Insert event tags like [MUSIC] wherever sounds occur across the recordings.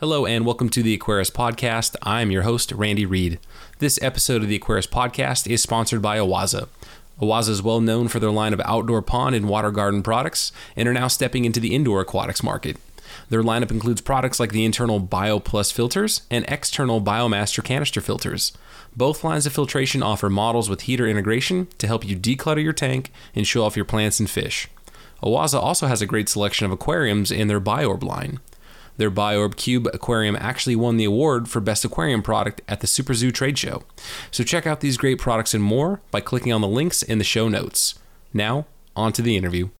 Hello, and welcome to the Aquarist Podcast. I'm your host, Randy Reed. This episode of the Aquarist Podcast is sponsored by OASE. OASE is well known for their line of outdoor pond and water garden products and are now stepping into the indoor aquatics market. Their lineup includes products like the internal BioPlus filters and external Biomaster canister filters. Both lines of filtration offer models with heater integration to help you declutter your tank and show off your plants and fish. OASE also has a great selection of aquariums in their Biorb line. Their Biorb Cube aquarium actually won the award for Best Aquarium Product at the Super Zoo Trade Show. So check out these great products and more by clicking on the links in the show notes. Now, on to the interview.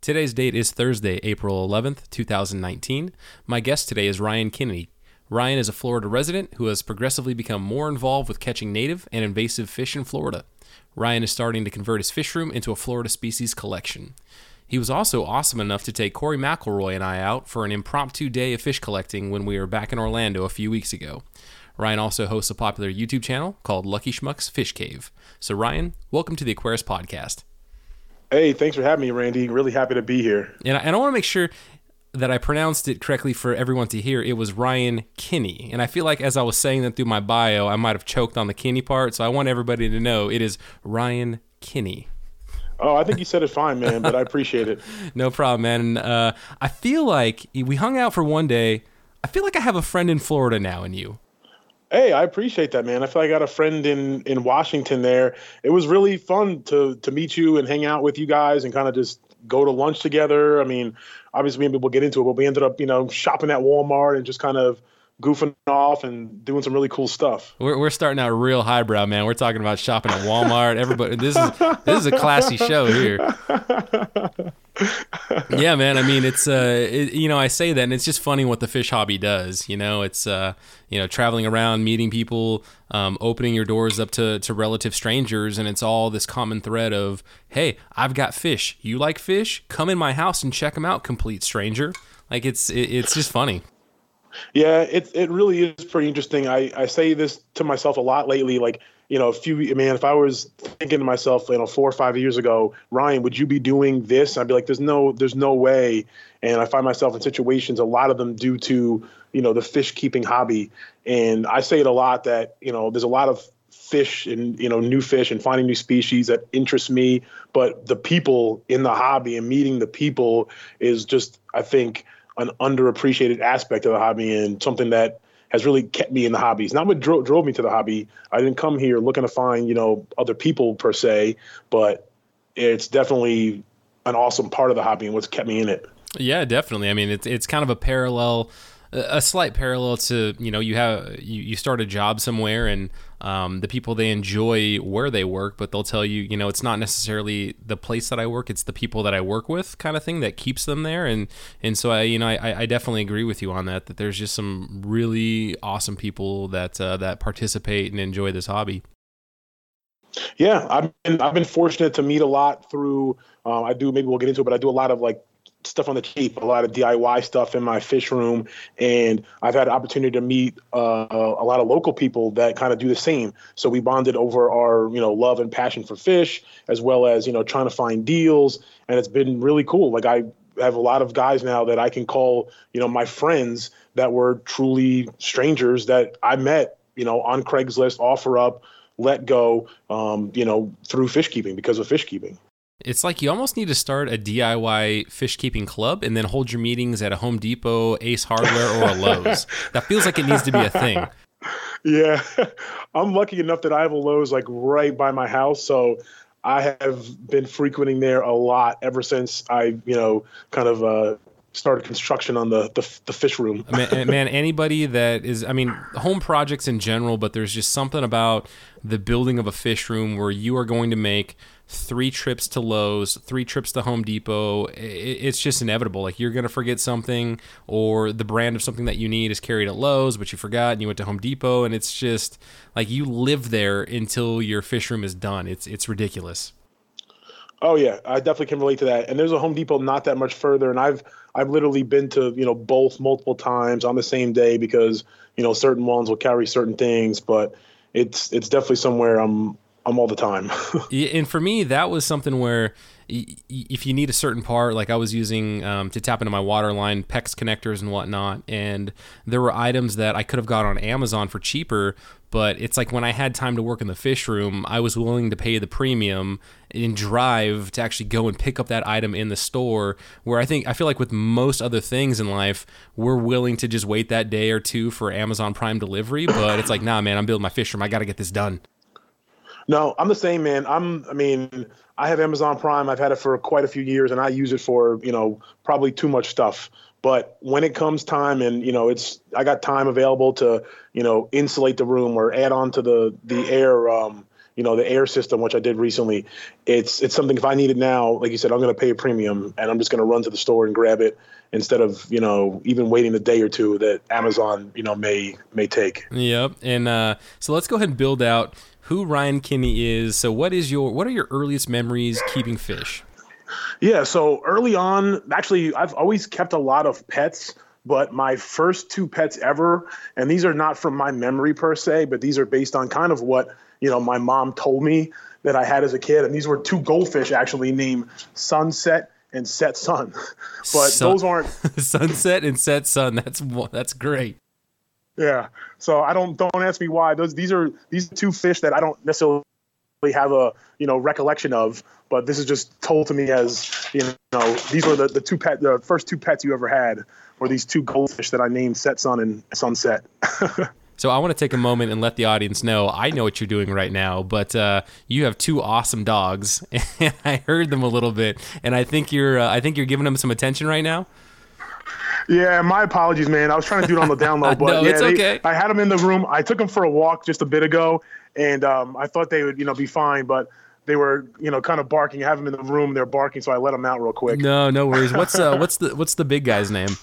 Today's date is Thursday, April 11th, 2019. My guest today is Ryan Kinney. Ryan is a Florida resident who has progressively become more involved with catching native and invasive fish in Florida. Ryan is starting to convert his fish room into a Florida species collection. He was also awesome enough to take Cory McElroy and I out for an impromptu day of fish collecting when we were back in Orlando a few weeks ago. Ryan also hosts a popular YouTube channel called Lucky Schmucks Fish Cave. So, Ryan, welcome to the Aquarist Podcast. Hey, thanks for having me, Randy. Really happy to be here. And I, and I want to make sure that I pronounced it correctly for everyone to hear. It was Ryan Kinney. And I feel like as I was saying that through my bio, I might have choked on the Kinney part. So I want everybody to know it is Ryan Kinney. Oh, I think you said it fine, man, but I [LAUGHS] appreciate it. no problem, man. Uh, I feel like we hung out for one day. I feel like I have a friend in Florida now in you. Hey, I appreciate that, man. I feel like I got a friend in in Washington there. It was really fun to to meet you and hang out with you guys and kind of just go to lunch together. I mean, obviously, maybe we'll get into it, but we ended up, you know, shopping at Walmart and just kind of goofing off and doing some really cool stuff. We're, we're starting out real highbrow, man. We're talking about shopping at Walmart. Everybody, this is this is a classy show here. [LAUGHS] yeah, man. I mean, it's uh, it, you know, I say that, and it's just funny what the fish hobby does. You know, it's uh, you know, traveling around, meeting people, um, opening your doors up to to relative strangers, and it's all this common thread of, hey, I've got fish. You like fish? Come in my house and check them out, complete stranger. Like it's it, it's just funny. Yeah, it it really is pretty interesting. I, I say this to myself a lot lately. Like, you know, a few man, if I was thinking to myself, you know, four or five years ago, Ryan, would you be doing this? I'd be like, there's no, there's no way. And I find myself in situations, a lot of them due to, you know, the fish keeping hobby. And I say it a lot that, you know, there's a lot of fish and you know new fish and finding new species that interest me but the people in the hobby and meeting the people is just i think an underappreciated aspect of the hobby and something that has really kept me in the hobby. It's not what dro- drove me to the hobby. I didn't come here looking to find, you know, other people per se, but it's definitely an awesome part of the hobby and what's kept me in it. Yeah, definitely. I mean, it's it's kind of a parallel a slight parallel to you know you have you, you start a job somewhere and um, the people they enjoy where they work but they'll tell you you know it's not necessarily the place that i work it's the people that i work with kind of thing that keeps them there. And and so i you know i, I definitely agree with you on that that there's just some really awesome people that uh, that participate and enjoy this hobby. Yeah i've been i've been fortunate to meet a lot through um, i do maybe we'll get into it but i do a lot of like stuff on the cheap, a lot of DIY stuff in my fish room, and I've had an opportunity to meet uh, a lot of local people that kind of do the same. So we bonded over our you know love and passion for fish, as well as you know trying to find deals, and it's been really cool. Like I have a lot of guys now that I can call you know my friends that were truly strangers that I met you know on Craigslist, OfferUp, letgo, um, you know through fish keeping because of fish keeping. It's like you almost need to start a DIY fish keeping club and then hold your meetings at a Home Depot, Ace Hardware, or a Lowe's. [LAUGHS] that feels like it needs to be a thing. Yeah, [LAUGHS] I'm lucky enough that I have a Lowe's like right by my house, so I have been frequenting there a lot ever since I, you know, kind of uh, started construction on the the, the fish room. man, man, anybody that is, I mean, home projects in general, but there's just something about the building of a fish room where you are going to make three trips to Lowe's, three trips to Home Depot. It's just inevitable. Like you're going to forget something, or the brand of something that you need is carried at Lowe's, but you forgot and you went to Home Depot, and it's just like you live there until your fish room is done. It's it's ridiculous. Oh yeah, I definitely can relate to that. And there's a Home Depot not that much further, and I've I've literally been to you know both multiple times on the same day because you know certain ones will carry certain things, but it's it's definitely somewhere I'm I'm all the time. [LAUGHS] And for me, that was something where if you need a certain part, like I was using um, to tap into my water line, PEX connectors and whatnot, and there were items that I could have got on Amazon for cheaper, but it's like when I had time to work in the fish room, I was willing to pay the premium and drive to actually go and pick up that item in the store. Where I think I feel like with most other things in life, we're willing to just wait that day or two for Amazon Prime delivery, but it's like, nah, man, I'm building my fish room. I got to get this done. No, I'm the same, man. I'm. I mean, I have Amazon Prime. I've had it for quite a few years, and I use it for you know probably too much stuff. But when it comes time, and you know, it's I got time available to you know insulate the room or add on to the the air. Um, you know the air system, which I did recently. It's it's something if I need it now, like you said, I'm going to pay a premium, and I'm just going to run to the store and grab it instead of you know even waiting a day or two that Amazon you know may may take. Yep. And uh, so let's go ahead and build out who Ryan Kinney is. So what is your what are your earliest memories keeping fish? Yeah, so early on, actually, I've always kept a lot of pets, but my first two pets ever, and these are not from my memory per se, but these are based on kind of what you know my mom told me that I had as a kid, and these were two goldfish actually named Sunset and Set Sun, [LAUGHS] but Sun- those aren't. [LAUGHS] Sunset and set sun. That's that's great. Yeah, so I don't don't ask me why those these are these two fish that I don't necessarily have a you know recollection of, but this is just told to me as you know these were the the two pet the first two pets you ever had were these two goldfish that I named Set Sun and Sunset. [LAUGHS] So I want to take a moment and let the audience know I know what you're doing right now, but uh, you have two awesome dogs, [LAUGHS] and I heard them a little bit, and I think you're uh, I think you're giving them some attention right now. Yeah, my apologies, man. I was trying to do it on the download, [LAUGHS] but No, yeah, they- okay. I had them in the room. I took them for a walk just a bit ago, and um, I thought they would, you know, be fine, but they were, you know, kind of barking. I have them in the room. They're barking, so I let them out real quick. No, no worries. What's uh, what's the what's the big guy's name?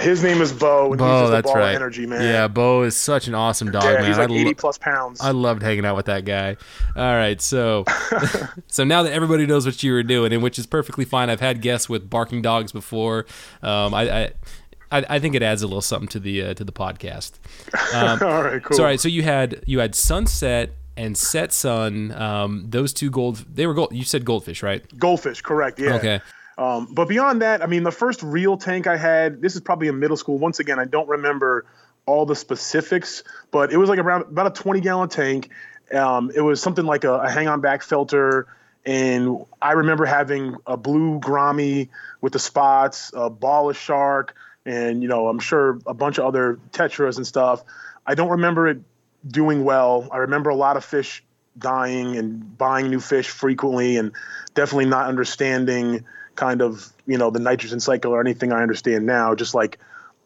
His name is Bo, and he's Bo, just that's a ball right. energy, man. Yeah, Bo is such an awesome dog, Yeah, man. he's like I lo- 80 plus pounds. I loved hanging out with that guy. All right, so [LAUGHS] [LAUGHS] so now that everybody knows what you were doing, and which is perfectly fine. I've had guests with barking dogs before. Um, I, I I I think it adds a little something to the uh, to the podcast. Um, [LAUGHS] All right, cool. So all right, so you had you had sunset and set sun. Um, those two gold. They were gold. You said goldfish, right? Goldfish, correct? Yeah. Okay. Um, but beyond that, I mean, the first real tank I had, this is probably in middle school. Once again, I don't remember all the specifics, but it was like around about a 20 gallon tank. Um, it was something like a, a hang on back filter. And I remember having a blue gourami with the spots, a bala shark, and, you know, I'm sure a bunch of other tetras and stuff. I don't remember it doing well. I remember a lot of fish dying and buying new fish frequently and definitely not understanding kind of you know the nitrogen cycle or anything I understand now. Just like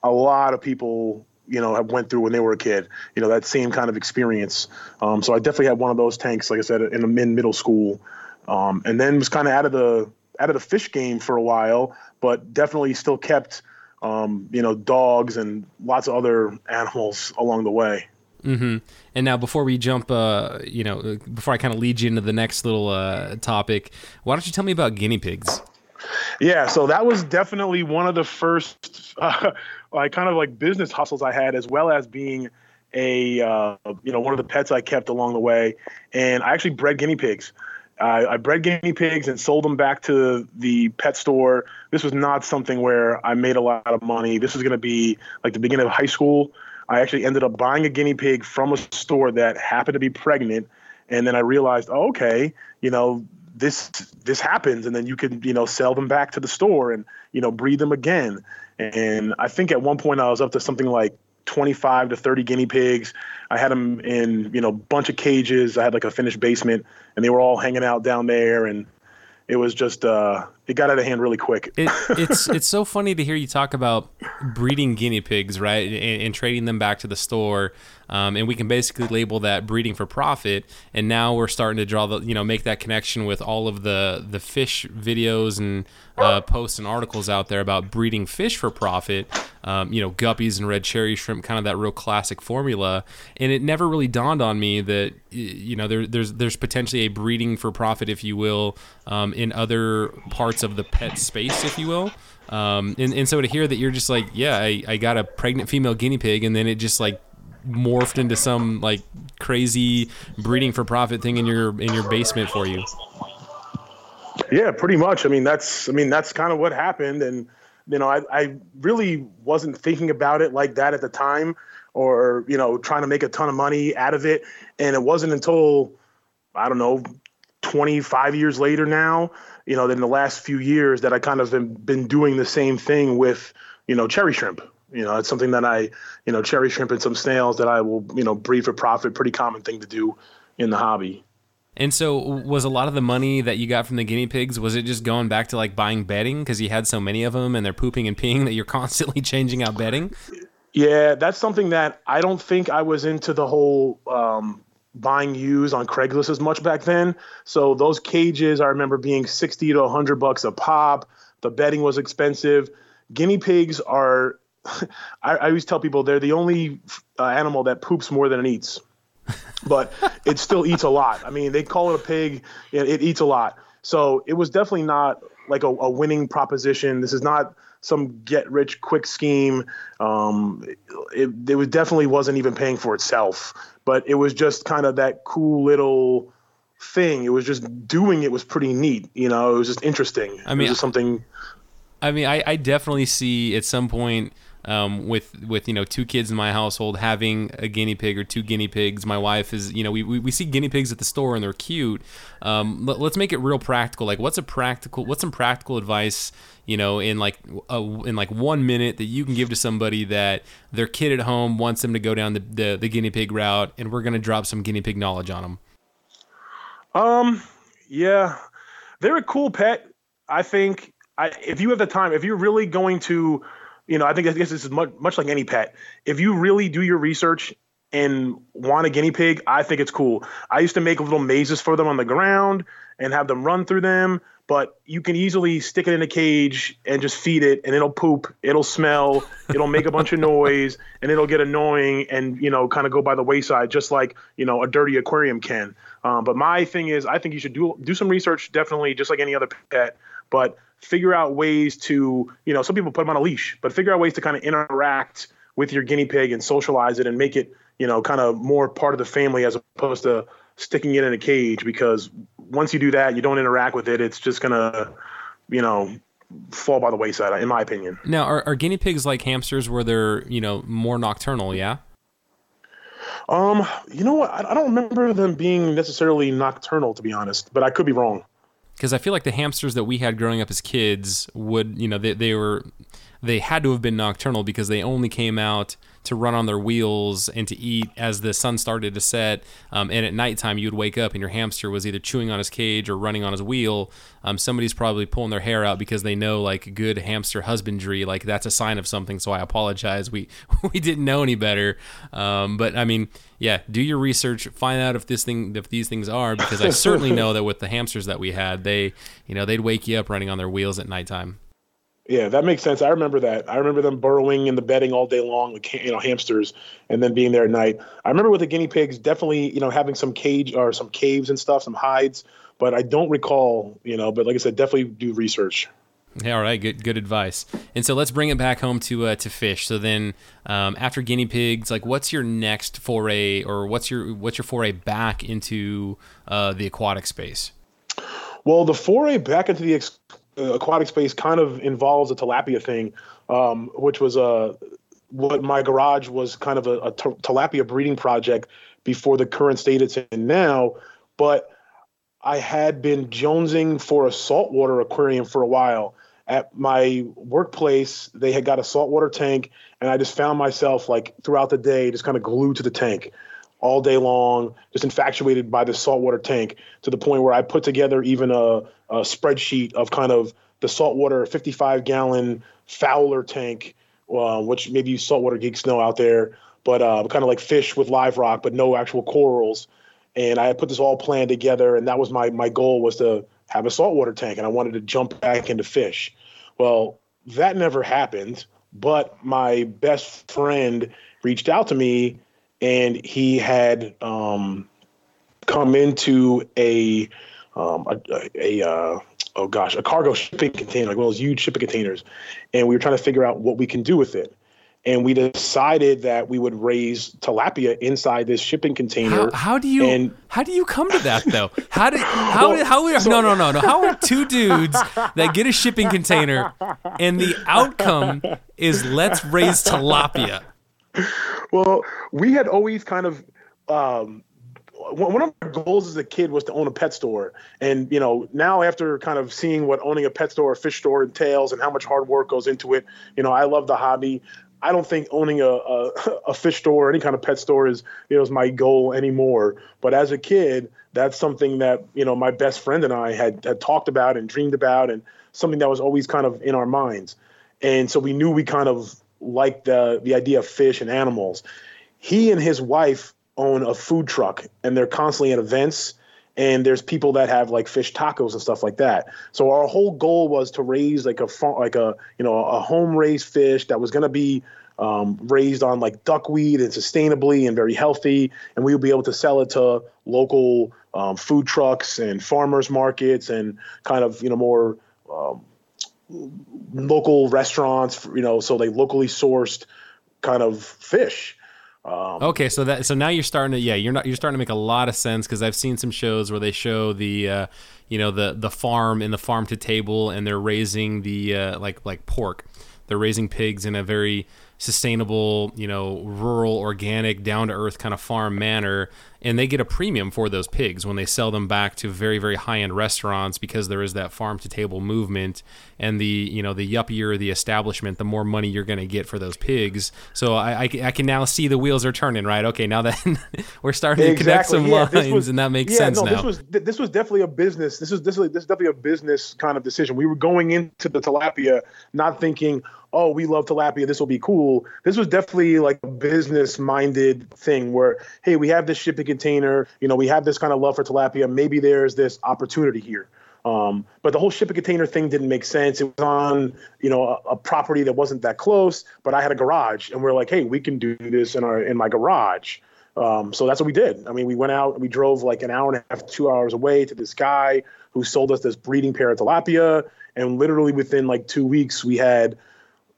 a lot of people you know have went through when they were a kid. You know that same kind of experience. Um, so I definitely had one of those tanks, like I said, in in middle school, um, and then was kind of out of the out of the fish game for a while, but definitely still kept um, you know dogs and lots of other animals along the way. Mm-hmm. And now, before we jump, uh, you know, before I kind of lead you into the next little uh, topic, why don't you tell me about guinea pigs? Yeah, so that was definitely one of the first, [LAUGHS] uh, like kind of like business hustles I had, as well as being a uh, you know one of the pets I kept along the way. And I actually bred guinea pigs. I, I bred guinea pigs and sold them back to the pet store. This was not something where I made a lot of money. This was going to be like the beginning of high school. I actually ended up buying a guinea pig from a store that happened to be pregnant, and then I realized, oh, okay, you know, this this happens, and then you can you know sell them back to the store and you know breed them again. And I think at one point I was up to something like 25 to 30 guinea pigs. I had them in you know bunch of cages. I had like a finished basement, and they were all hanging out down there, and it was just uh, it got out of hand really quick. It, [LAUGHS] it's it's so funny to hear you talk about breeding guinea pigs, right, and, and trading them back to the store, um, and we can basically label that breeding for profit. And now we're starting to draw the you know make that connection with all of the the fish videos and uh, posts and articles out there about breeding fish for profit. Um, you know, guppies and red cherry shrimp, kind of that real classic formula. And it never really dawned on me that you know there, there's there's potentially a breeding for profit, if you will, um, in other parts of the pet space, if you will. Um, and, and so to hear that you're just like, yeah, I, I got a pregnant female guinea pig, and then it just like morphed into some like crazy breeding for profit thing in your in your basement for you. Yeah, pretty much. I mean, that's I mean that's kind of what happened, and you know, I I really wasn't thinking about it like that at the time, or you know, trying to make a ton of money out of it, and it wasn't until I don't know, 25 years later now, you know, in the last few years that I kind of been, been doing the same thing with, you know, cherry shrimp. You know, it's something that I, you know, cherry shrimp and some snails that I will, you know, breed for profit. Pretty common thing to do in the hobby. And so, was a lot of the money that you got from the guinea pigs was it just going back to like buying bedding because you had so many of them and they're pooping and peeing that you're [LAUGHS] constantly changing out bedding? Yeah, that's something that I don't think I was into the whole um, buying used on Craigslist as much back then. So those cages, I remember being 60 to 100 bucks a pop. The bedding was expensive. Guinea pigs are, [LAUGHS] I, I always tell people they're the only uh, animal that poops more than it eats, [LAUGHS] but it still eats a lot. I mean, they call it a pig, it, it eats a lot. So it was definitely not like a, a winning proposition. This is not some get rich quick scheme. Um, it, it definitely wasn't even paying for itself, but it was just kind of that cool little thing. It was just doing it was pretty neat. You know, it was just interesting. I mean, something. I mean, I, I definitely see at some point um, with with you know two kids in my household having a guinea pig or two guinea pigs. My wife is you know we, we, we see guinea pigs at the store and they're cute. Um, let, us make it real practical. Like what's a practical what's some practical advice you know in like a, in like one minute that you can give to somebody that their kid at home wants them to go down the the, the guinea pig route and we're gonna drop some guinea pig knowledge on them. Um. Yeah, they're a cool pet. I think I, if you have the time, if you're really going to you know, I think I guess this is much, much like any pet. If you really do your research and want a guinea pig, I think it's cool. I used to make little mazes for them on the ground and have them run through them, but you can easily stick it in a cage and just feed it and it'll poop, it'll smell, [LAUGHS] it'll make a bunch of noise and it'll get annoying and, you know, kind of go by the wayside just like, you know, a dirty aquarium can. Um, but my thing is I think you should do do some research definitely just like any other pet, but figure out ways to, you know, some people put them on a leash, but figure out ways to kind of interact with your guinea pig and socialize it and make it, you know, kind of more part of the family as opposed to sticking it in a cage because once you do that, you don't interact with it, it's just going to, you know, fall by the wayside, in my opinion. Now, are, are guinea pigs like hamsters where they're, you know, more nocturnal, yeah? Um, you know what? I, I don't remember them being necessarily nocturnal, to be honest, but I could be wrong because I feel like the hamsters that we had growing up as kids would, you know, they, they were, they had to have been nocturnal because they only came out to run on their wheels and to eat as the sun started to set. Um, and at nighttime, you'd wake up and your hamster was either chewing on his cage or running on his wheel. Um, somebody's probably pulling their hair out because they know like good hamster husbandry, like that's a sign of something. So I apologize. We [LAUGHS] we didn't know any better. Um, but I mean, yeah, do your research, find out if this thing, if these things are, because I certainly [LAUGHS] know that with the hamsters that we had, they, you know, they'd wake you up running on their wheels at nighttime. Yeah, that makes sense. I remember that. I remember them burrowing in the bedding all day long, with you know hamsters, and then being there at night. I remember with the guinea pigs, definitely you know having some cage or some caves and stuff, some hides, but I don't recall. You know, but like I said, definitely do research. Yeah, all right, good good advice. And so let's bring it back home to uh, to fish. So then, um, after guinea pigs, like what's your next foray, or what's your what's your foray back into uh, the aquatic space? Well, the foray back into the ex- uh, aquatic space kind of involves a tilapia thing, um, which was a uh, what my garage was kind of a, a t- tilapia breeding project before the current state it's in now. But I had been jonesing for a saltwater aquarium for a while. At my workplace, they had got a saltwater tank, and I just found myself like throughout the day just kind of glued to the tank all day long, just infatuated by the saltwater tank to the point where I put together even a, a spreadsheet of kind of the saltwater 55 gallon FOWLR tank, uh, which maybe you saltwater geeks know out there, but uh, kind of like fish with live rock, but no actual corals. And I put this all planned together, and that was my my goal was to have a saltwater tank, and I wanted to jump back into fish. Well, that never happened, but my best friend reached out to me and he had um, come into a um, a, a, uh, oh gosh a cargo shipping container like one of those huge shipping containers, and we were trying to figure out what we can do with it. And we decided that we would raise tilapia inside this shipping container. How, how do you and, how do you come to that though? How did [LAUGHS] how Well, how are, so- no no no no how are two dudes that get a shipping container and the outcome is let's raise tilapia? Well, we had always kind of um, one one of our goals as a kid was to own a pet store, and you know now after kind of seeing what owning a pet store or fish store entails and how much hard work goes into it, you know I love the hobby. I don't think owning a, a, [LAUGHS] a fish store or any kind of pet store is you know is my goal anymore. But as a kid, that's something that you know my best friend and I had had talked about and dreamed about, and something that was always kind of in our minds. And so we knew we kind of liked the the idea of fish and animals. He and his wife own a food truck, and they're constantly at events. And there's people that have like fish tacos and stuff like that. So our whole goal was to raise like a like a you know a home raised fish that was going to be um, raised on like duckweed and sustainably and very healthy, and we would be able to sell it to local um, food trucks and farmers markets and kind of you know more um, local restaurants, you know, so they locally sourced kind of fish. Um, Okay, so that so now you're starting to yeah you're not you're starting to make a lot of sense because I've seen some shows where they show the uh, you know the the farm in the farm to table and they're raising the uh, like like pork. They're raising pigs in a very sustainable you know rural organic down to earth kind of farm manner and they get a premium for those pigs when they sell them back to very very high end restaurants because there is that farm to table movement and the you know the yuppier the establishment the more money you're going to get for those pigs so I, I, I can now see the wheels are turning right okay now that [LAUGHS] we're starting to connect some Yeah, lines was- and that makes yeah, sense no, now This was this was definitely a business. This was this was this is definitely a business kind of decision. We were going into the tilapia not thinking, oh, we love tilapia. This will be cool. This was definitely like a business minded thing where, hey, we have this shipping container. You know, we have this kind of love for tilapia. Maybe there's this opportunity here. Um, but the whole shipping container thing didn't make sense. It was on, you know, a, a property that wasn't that close, but I had a garage, and we're like, hey, we can do this in our in my garage. Um, so that's what we did. I mean, we went out and we drove like an hour and a half, two hours away to this guy who sold us this breeding pair of tilapia, and literally within like two weeks, we had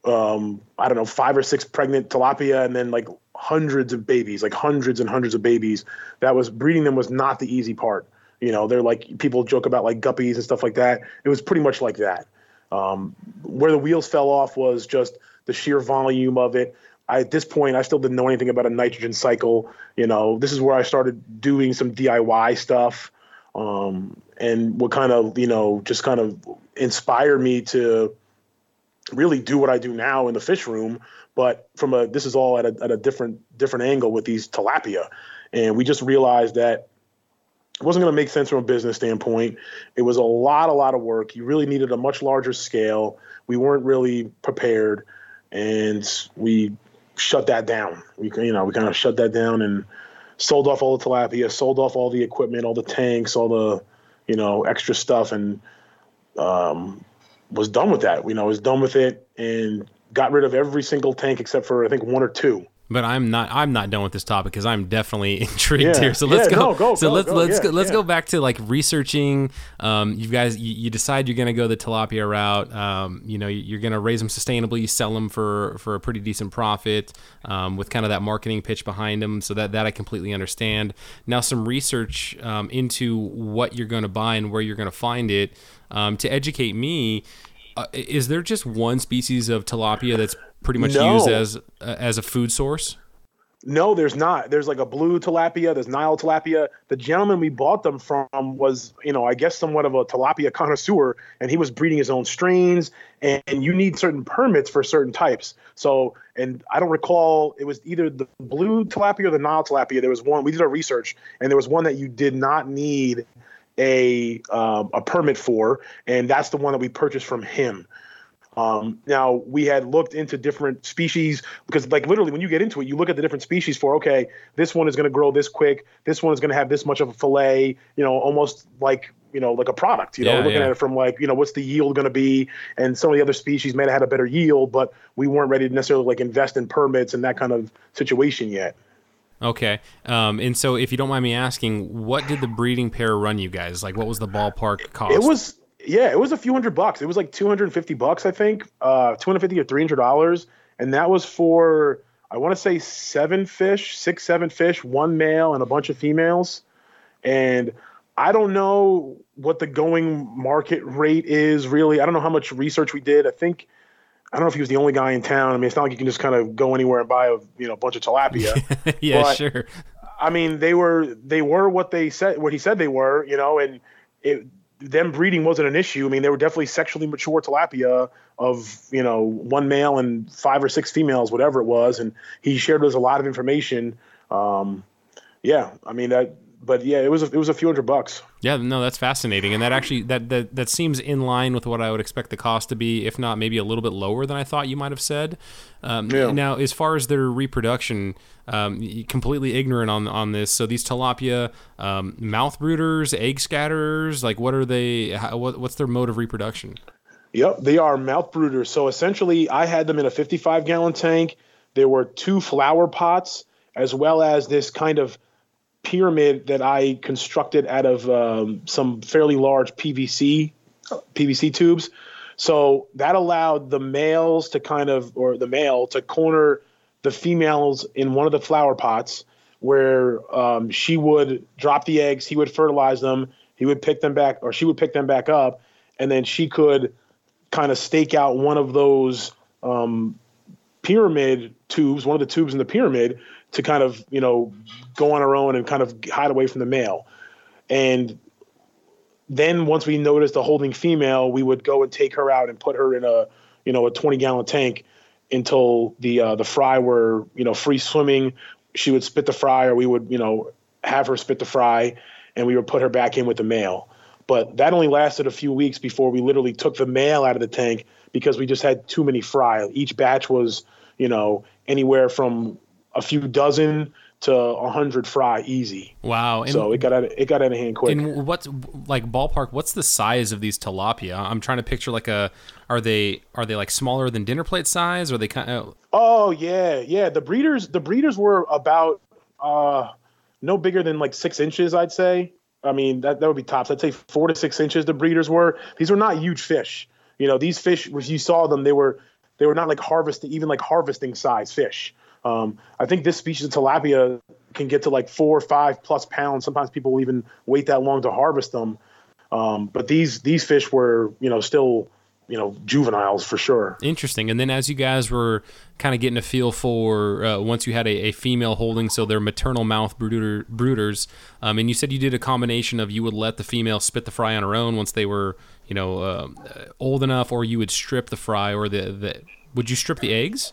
um, I don't know, five or six pregnant tilapia, and then like hundreds of babies, like hundreds and hundreds of babies. That was breeding them was not the easy part. You know, they're like people joke about like guppies and stuff like that. It was pretty much like that. Um, where the wheels fell off was just the sheer volume of it. I, at this point, I still didn't know anything about a nitrogen cycle. You know, this is where I started doing some DIY stuff, um, and what kind of you know just kind of inspired me to really do what I do now in the fish room, but from a this is all at a at a different different angle with these tilapia, and we just realized that it wasn't going to make sense from a business standpoint. It was a lot a lot of work. You really needed a much larger scale. We weren't really prepared, and we shut that down. We you know we kind of shut that down and sold off all the tilapia, sold off all the equipment, all the tanks, all the you know extra stuff, and um, was done with that. You know, was done with it and got rid of every single tank except for I think one or two. But I'm not. I'm not done with this topic because I'm definitely [LAUGHS] intrigued Yeah. here. So let's Yeah, go. no, go, so go, let's go. let's Yeah, go, let's go back to like researching. Um, you guys, you, you decide you're gonna go the tilapia route. Um, you know, you're gonna raise them sustainably. You sell them for for a pretty decent profit um, with kind of that marketing pitch behind them. So that that I completely understand. Now some research um, into what you're gonna buy and where you're gonna find it um, to educate me. Uh, is there just one species of tilapia that's pretty much No. used as uh, as a food source? No, there's not. There's like a blue tilapia. There's Nile tilapia. The gentleman we bought them from was, you know, I guess somewhat of a tilapia connoisseur, and he was breeding his own strains. And, and you need certain permits for certain types. So, and I don't recall it was either the blue tilapia or the Nile tilapia. There was one. We did our research, and there was one that you did not need a um, a permit for, and that's the one that we purchased from him. Um, now we had looked into different species because, like, literally, when you get into it, you look at the different species for okay, this one is going to grow this quick, this one is going to have this much of a fillet, you know, almost like you know, like a product, you know, Yeah, looking yeah. at it from like, you know, what's the yield going to be, and some of the other species may have had a better yield, but we weren't ready to necessarily like invest in permits and that kind of situation yet. Okay. Um, and so, if you don't mind me asking, what did the breeding pair run you guys? Like, what was the ballpark cost? It was yeah, it was a few hundred bucks. It was like 250 bucks, I think, uh, 250 or 300 dollars. and that was for I want to say seven fish, six, seven fish, one male and a bunch of females. And I don't know what the going market rate is really. I don't know how much research we did. I think I don't know if he was the only guy in town. I mean, it's not like you can just kind of go anywhere and buy a you know bunch of tilapia. [LAUGHS] yeah, but, sure. I mean, they were they were what they said what he said they were, you know, and it them breeding wasn't an issue. I mean, they were definitely sexually mature tilapia of you know one male and five or six females, whatever it was, and he shared with us a lot of information. Um, yeah, I mean that but yeah, it was a, it was a few hundred bucks. Yeah, no, that's fascinating, and that actually that, that that seems in line with what I would expect the cost to be, if not maybe a little bit lower than I thought you might have said. Um, yeah. Now, as far as their reproduction, um, completely ignorant on on this. So these tilapia, um, mouth brooders, egg scatterers, like what are they? How, what, what's their mode of reproduction? Yep, they are mouth brooders. So essentially, I had them in a 55 gallon tank. There were two flower pots, as well as this kind of pyramid that I constructed out of um, some fairly large PVC PVC tubes. So that allowed the males to kind of, or the male to corner the females in one of the flower pots where um, she would drop the eggs, he would fertilize them, he would pick them back, or she would pick them back up, and then she could kind of stake out one of those um, pyramid tubes, one of the tubes in the pyramid, to kind of you know go on our own and kind of hide away from the male. And then once we noticed a holding female, we would go and take her out and put her in a you know a 20 gallon tank until the uh, the fry were you know free swimming. She would spit the fry, or we would you know have her spit the fry, and we would put her back in with the male. But that only lasted a few weeks before we literally took the male out of the tank because we just had too many fry. Each batch was you know anywhere from a few dozen to a hundred fry easy. Wow! And, so it got out of, it got out of hand quick. And what's like ballpark? What's the size of these tilapia? I'm trying to picture like a. Are they are they like smaller than dinner plate size? Or are they kind of? Oh yeah, yeah. The breeders the breeders were about uh no bigger than like six inches, I'd say. I mean that that would be tops. I'd say four to six inches. The breeders were. These were not huge fish. You know, these fish, if you saw them, they were they were not like harvesting, even like harvesting size fish. Um, I think this species of tilapia can get to like four or five plus pounds. Sometimes people even wait that long to harvest them. Um, but these these fish were, you know, still you know juveniles for sure interesting and then as you guys were kind of getting a feel for uh, once you had a, a, female holding so they're maternal mouth brooder, brooders um, and you said you did a combination of you would let the female spit the fry on her own once they were you know uh, old enough or you would strip the fry or the, the would you strip the eggs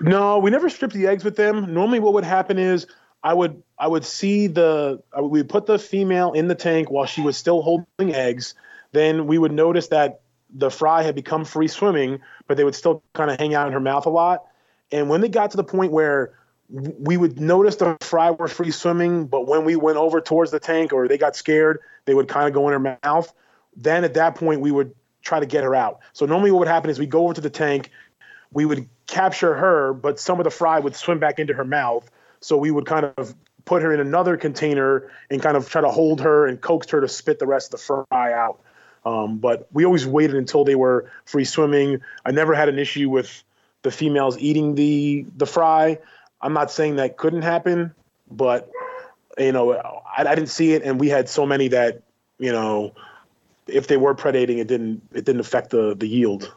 no, we never stripped the eggs with them. Normally, what would happen is I would I would see the we put the female in the tank while she was still holding eggs. Then we would notice that the fry had become free swimming, but they would still kind of hang out in her mouth a lot. And when they got to the point where we would notice the fry were free swimming, but when we went over towards the tank or they got scared, they would kind of go in her mouth. Then at that point, we would try to get her out. So normally, what would happen is we go over to the tank, we would capture her, but some of the fry would swim back into her mouth. So we would kind of put her in another container and kind of try to hold her and coax her to spit the rest of the fry out. Um, but we always waited until they were free swimming. I never had an issue with the females eating the the fry. I'm not saying that couldn't happen, but you know, I, I didn't see it, and we had so many that you know, if they were predating, it didn't it didn't affect the the yield.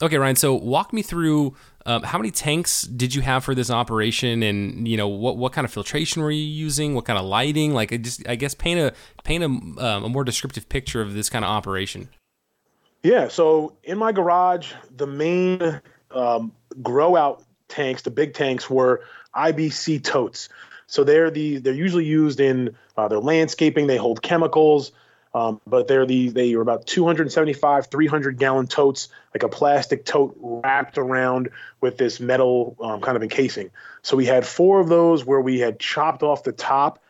Okay, Ryan. So walk me through um, how many tanks did you have for this operation, and you know what what kind of filtration were you using? What kind of lighting? Like, just I guess paint a paint a, um, a more descriptive picture of this kind of operation. Yeah. So in my garage, the main um, grow out tanks, the big tanks, were IBC totes. So they're the they're usually used in uh, their landscaping. They hold chemicals. Um, but they're the they are about 275, 300 gallon totes, like a plastic tote wrapped around with this metal um, kind of encasing. So we had four of those where we had chopped off the top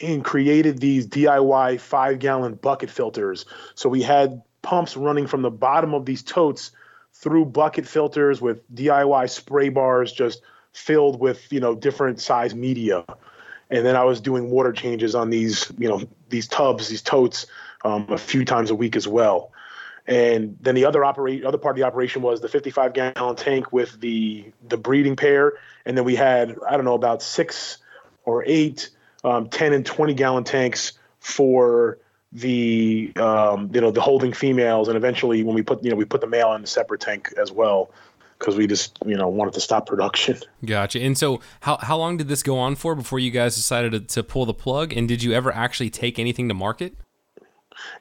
and created these DIY five gallon bucket filters. So we had pumps running from the bottom of these totes through bucket filters with DIY spray bars just filled with you know different size media and then I was doing water changes on these, you know, these tubs, these totes, um, a few times a week as well. And then the other operate other part of the operation was the 55 gallon tank with the the breeding pair, and then we had I don't know about six or eight um, 10 and 20 gallon tanks for the um, you know the holding females, and eventually when we put you know we put the male in a separate tank as well because we just you know wanted to stop production. Gotcha. And so, how how long did this go on for before you guys decided to, to pull the plug? And did you ever actually take anything to market?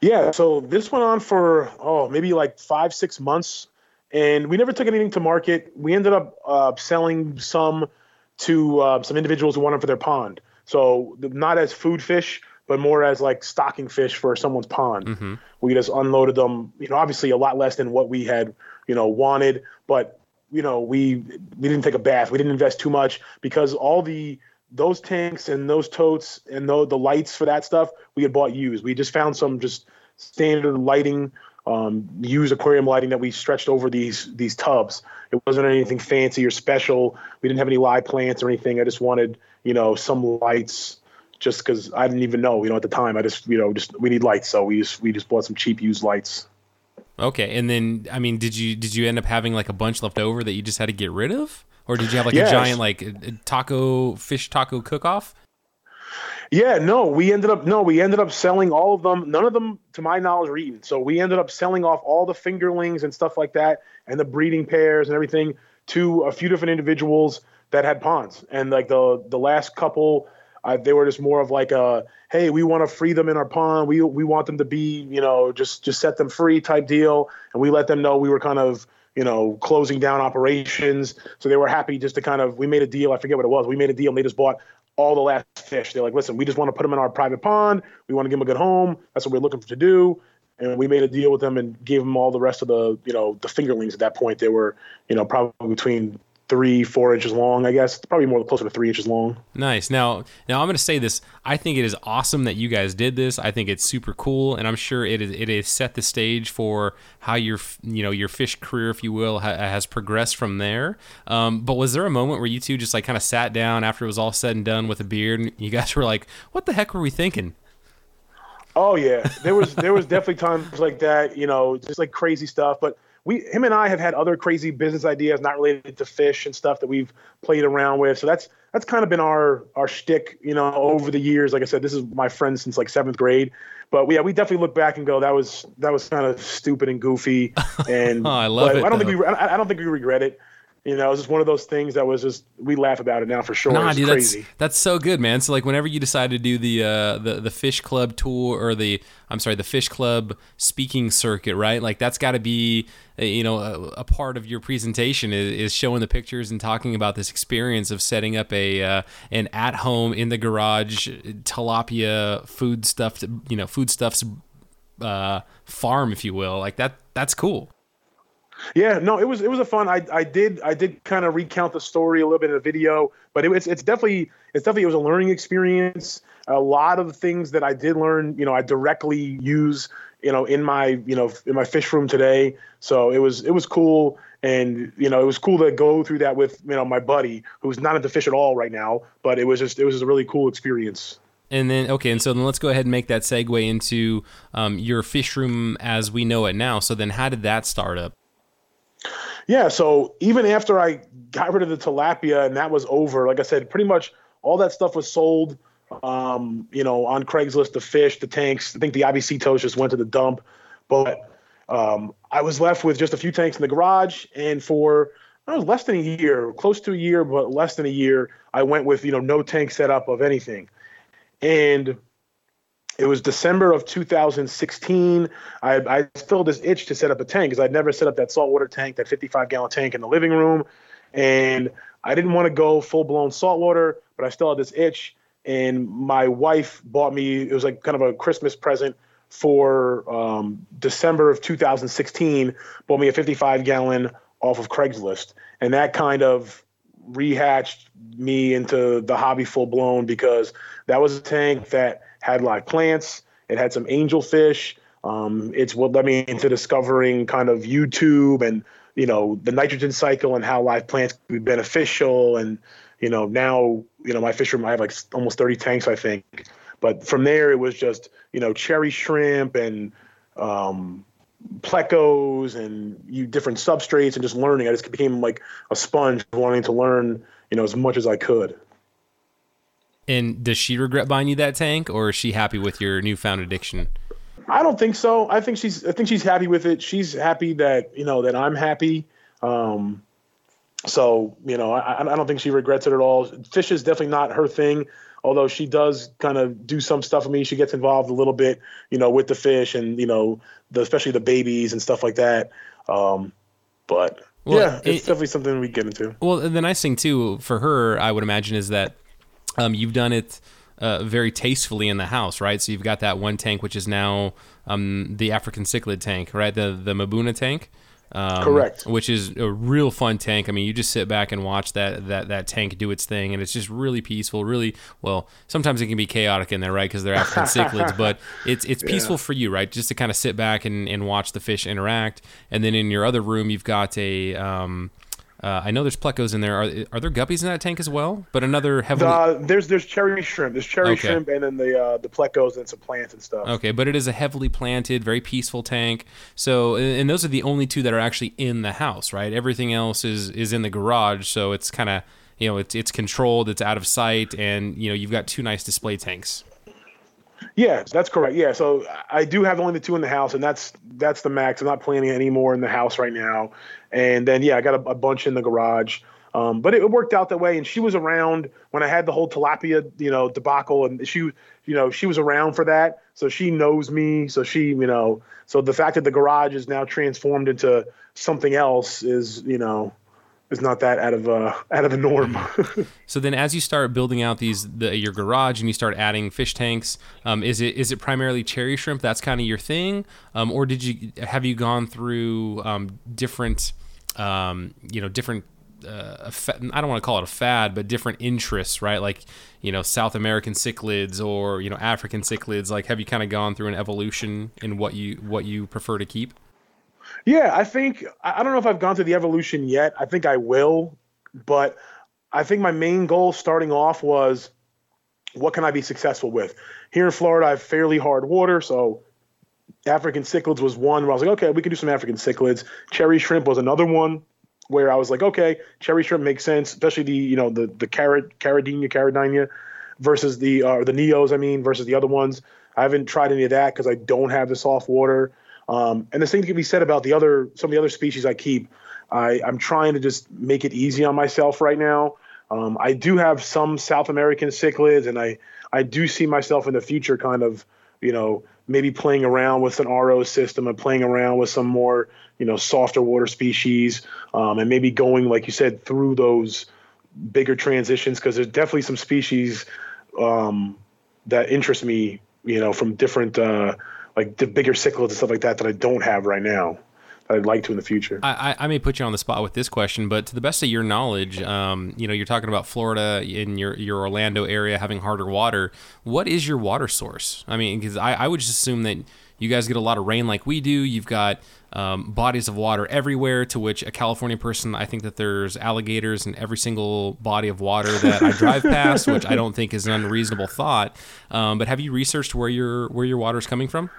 Yeah, so this went on for oh maybe like five six months, and we never took anything to market. We ended up uh, selling some to uh, some individuals who wanted for their pond. So not as food fish, but more as like stocking fish for someone's pond. Mm-hmm. We just unloaded them. You know, obviously a lot less than what we had you know wanted, but you know we we didn't take a bath. We didn't invest too much because all the those tanks and those totes and the, the lights for that stuff we had bought used. We just found some just standard lighting, um, used aquarium lighting that we stretched over these these tubs. It wasn't anything fancy or special. We didn't have any live plants or anything. I just wanted you know some lights just because I didn't even know you know at the time. I just you know just we need lights, so we just we just bought some cheap used lights. Okay, and then I mean, did you did you end up having like a bunch left over that you just had to get rid of? or did you have like yes. a giant like taco fish taco cook off? Yeah, no, we ended up no, we ended up selling all of them. None of them, to my knowledge, were eaten. So we ended up selling off all the fingerlings and stuff like that, and the breeding pairs and everything to a few different individuals that had ponds. And like the the last couple, uh, they were just more of like a, hey, we want to free them in our pond. We we want them to be, you know, just just set them free type deal. And we let them know we were kind of you know, closing down operations. So they were happy just to kind of, we made a deal. I forget what it was. We made a deal and they just bought all the last fish. They're like, listen, we just want to put them in our private pond. We want to give them a good home. That's what we're looking to do. And we made a deal with them and gave them all the rest of the, you know, the fingerlings at that point. They were, you know, probably between three, four inches long, I guess. Probably more closer to three inches long. Nice. Now, now I'm going to say this. I think it is awesome that you guys did this. I think it's super cool, and I'm sure it is, it has set the stage for how your you know your fish career, if you will, ha- has progressed from there. Um, but was there a moment where you two just like kind of sat down after it was all said and done with a beard, and you guys [LAUGHS] were like, "What the heck were we thinking?" Oh yeah, there was there was definitely times like that. You know, just like crazy stuff, but we him and I have had other crazy business ideas not related to fish and stuff that we've played around with. So that's that's kind of been our our shtick, you know, over the years. Like I said, this is my friend since like seventh grade. But yeah, we definitely look back and go, that was that was kind of stupid and goofy. [LAUGHS] And oh, I love it. I don't though. think we I don't think we regret it. You know, it's just one of those things that was just we laugh about it now for sure. Nah, it's dude, crazy. that's that's so good, man. So like whenever you decide to do the uh the the fish club tour or the I'm sorry, the fish club speaking circuit, right? Like that's got to be uh, you know a, a, part of your presentation is, is, showing the pictures and talking about this experience of setting up a uh, an at home in the garage tilapia food stuff, you know, food stuffs uh, farm, if you will. Like that that's cool. Yeah, no, it was it was a fun. I I did I did kind of recount the story a little bit in a video, but it was it's definitely it's definitely it was a learning experience. A lot of things that I did learn, you know, I directly use, you know, in my you know in my fish room today. So it was it was cool, and you know it was cool to go through that with you know my buddy who's not into fish at all right now, but it was just it was just a really cool experience. And then okay, and so then let's go ahead and make that segue into um, your fish room as we know it now. So then, how did that start up? Yeah, so even after I got rid of the tilapia and that was over, like I said, pretty much all that stuff was sold. Um, you know, on Craigslist, the fish, the tanks. I think the IBC just went to the dump, but um, I was left with just a few tanks in the garage. And for I was less than a year, close to a year, but less than a year, I went with you know no tank setup of anything. And it was December of 2016. I, I still this itch to set up a tank because I'd never set up that saltwater tank, that 55 gallon tank in the living room, and I didn't want to go full blown saltwater, but I still had this itch. And my wife bought me it was like kind of a Christmas present for um, December of 2016. Bought me a 55 gallon off of Craigslist, and that kind of rehatched me into the hobby full blown because that was a tank that had live plants. It had some angelfish. Um, it's what led me into discovering kind of YouTube and you know the nitrogen cycle and how live plants can be beneficial. And you know now you know my fish room I have like almost 30 tanks I think. But from there it was just you know cherry shrimp and um, plecos and you different substrates and just learning. I just became like a sponge, wanting to learn, you know, as much as I could. And does she regret buying you that tank, or is she happy with your newfound addiction? I don't think so. I think she's I think she's happy with it. She's happy that you know that I'm happy. Um, so you know, I, I don't think she regrets it at all. Fish is definitely not her thing although she does kind of do some stuff with me. She gets involved a little bit, you know, with the fish and you know, the, especially the babies and stuff like that. Um, but well, yeah, it's it, definitely something we get into. Well, the nice thing too for her, I would imagine, is that um, you've done it. Uh, very tastefully in the house, right? So you've got that one tank, which is now um, the African cichlid tank, right? The the Mbuna tank. Um, Correct. Which is a real fun tank. I mean, you just sit back and watch that that that tank do its thing, and it's just really peaceful. Really well. Sometimes it can be chaotic in there, right? Because they're African [LAUGHS] cichlids, but it's it's peaceful yeah. for you, right? Just to kind of sit back and, and watch the fish interact. And then in your other room, you've got a um, uh, I know there's plecos in there. Are, are there guppies in that tank as well? But another heavily uh, there's there's cherry shrimp. There's cherry okay. shrimp and then the uh, the plecos and some plants and stuff. Okay, but it is a heavily planted, very peaceful tank. So and those are the only two that are actually in the house, right? Everything else is is in the garage. So it's kind of you know it's it's controlled, it's out of sight, and you know you've got two nice display tanks. Yeah, that's correct. Yeah, so I do have only the two in the house, and that's that's the max. I'm not planning any more in the house right now. And then yeah, I got a, a bunch in the garage. Um, but it, it, worked out that way. And she was around when I had the whole tilapia, you know, debacle, and she, you know, she was around for that. So she knows me. So she, you know, so the fact that the garage is now transformed into something else is, you know, is not that out of uh, out of the norm. [LAUGHS] so then, as you start building out these the, your garage and you start adding fish tanks, um, is it is it primarily cherry shrimp? That's kind of your thing, um, or did you have you gone through um, different, um, you know, different? Uh, I don't want to call it a fad, but different interests, right? Like, you know, South American cichlids or you know African cichlids. Like, have you kind of gone through an evolution in what you what you prefer to keep? Yeah, I think I don't know if I've gone through the evolution yet. I think I will, but I think my main goal starting off was what can I be successful with? Here in Florida, I have fairly hard water, so African cichlids was one where I was like, okay, we can do some African cichlids. Cherry shrimp was another one where I was like, okay, cherry shrimp makes sense, especially the you know the the carrot caridina caridina versus the uh, the neos, I mean, versus the other ones. I haven't tried any of that because I don't have the soft water. Um, and the same can be said about the other some of the other species I keep. I, I'm trying to just make it easy on myself right now. Um, I do have some South American cichlids, and I I do see myself in the future kind of you know maybe playing around with an RO system and playing around with some more you know softer water species, um, and maybe going like you said through those bigger transitions because there's definitely some species um, that interest me you know from different. Uh, like the bigger cichlids and stuff like that that I don't have right now. That I'd like to in the future. I, I may put you on the spot with this question, but to the best of your knowledge, um, you know, you're talking about Florida in your, your Orlando area having harder water. What is your water source? I mean, because I, I would just assume that you guys get a lot of rain like we do. You've got um, bodies of water everywhere, to which a California person, I think that there's alligators in every single body of water that I drive [LAUGHS] past, which I don't think is an unreasonable thought. Um, but have you researched where your where your water is coming from?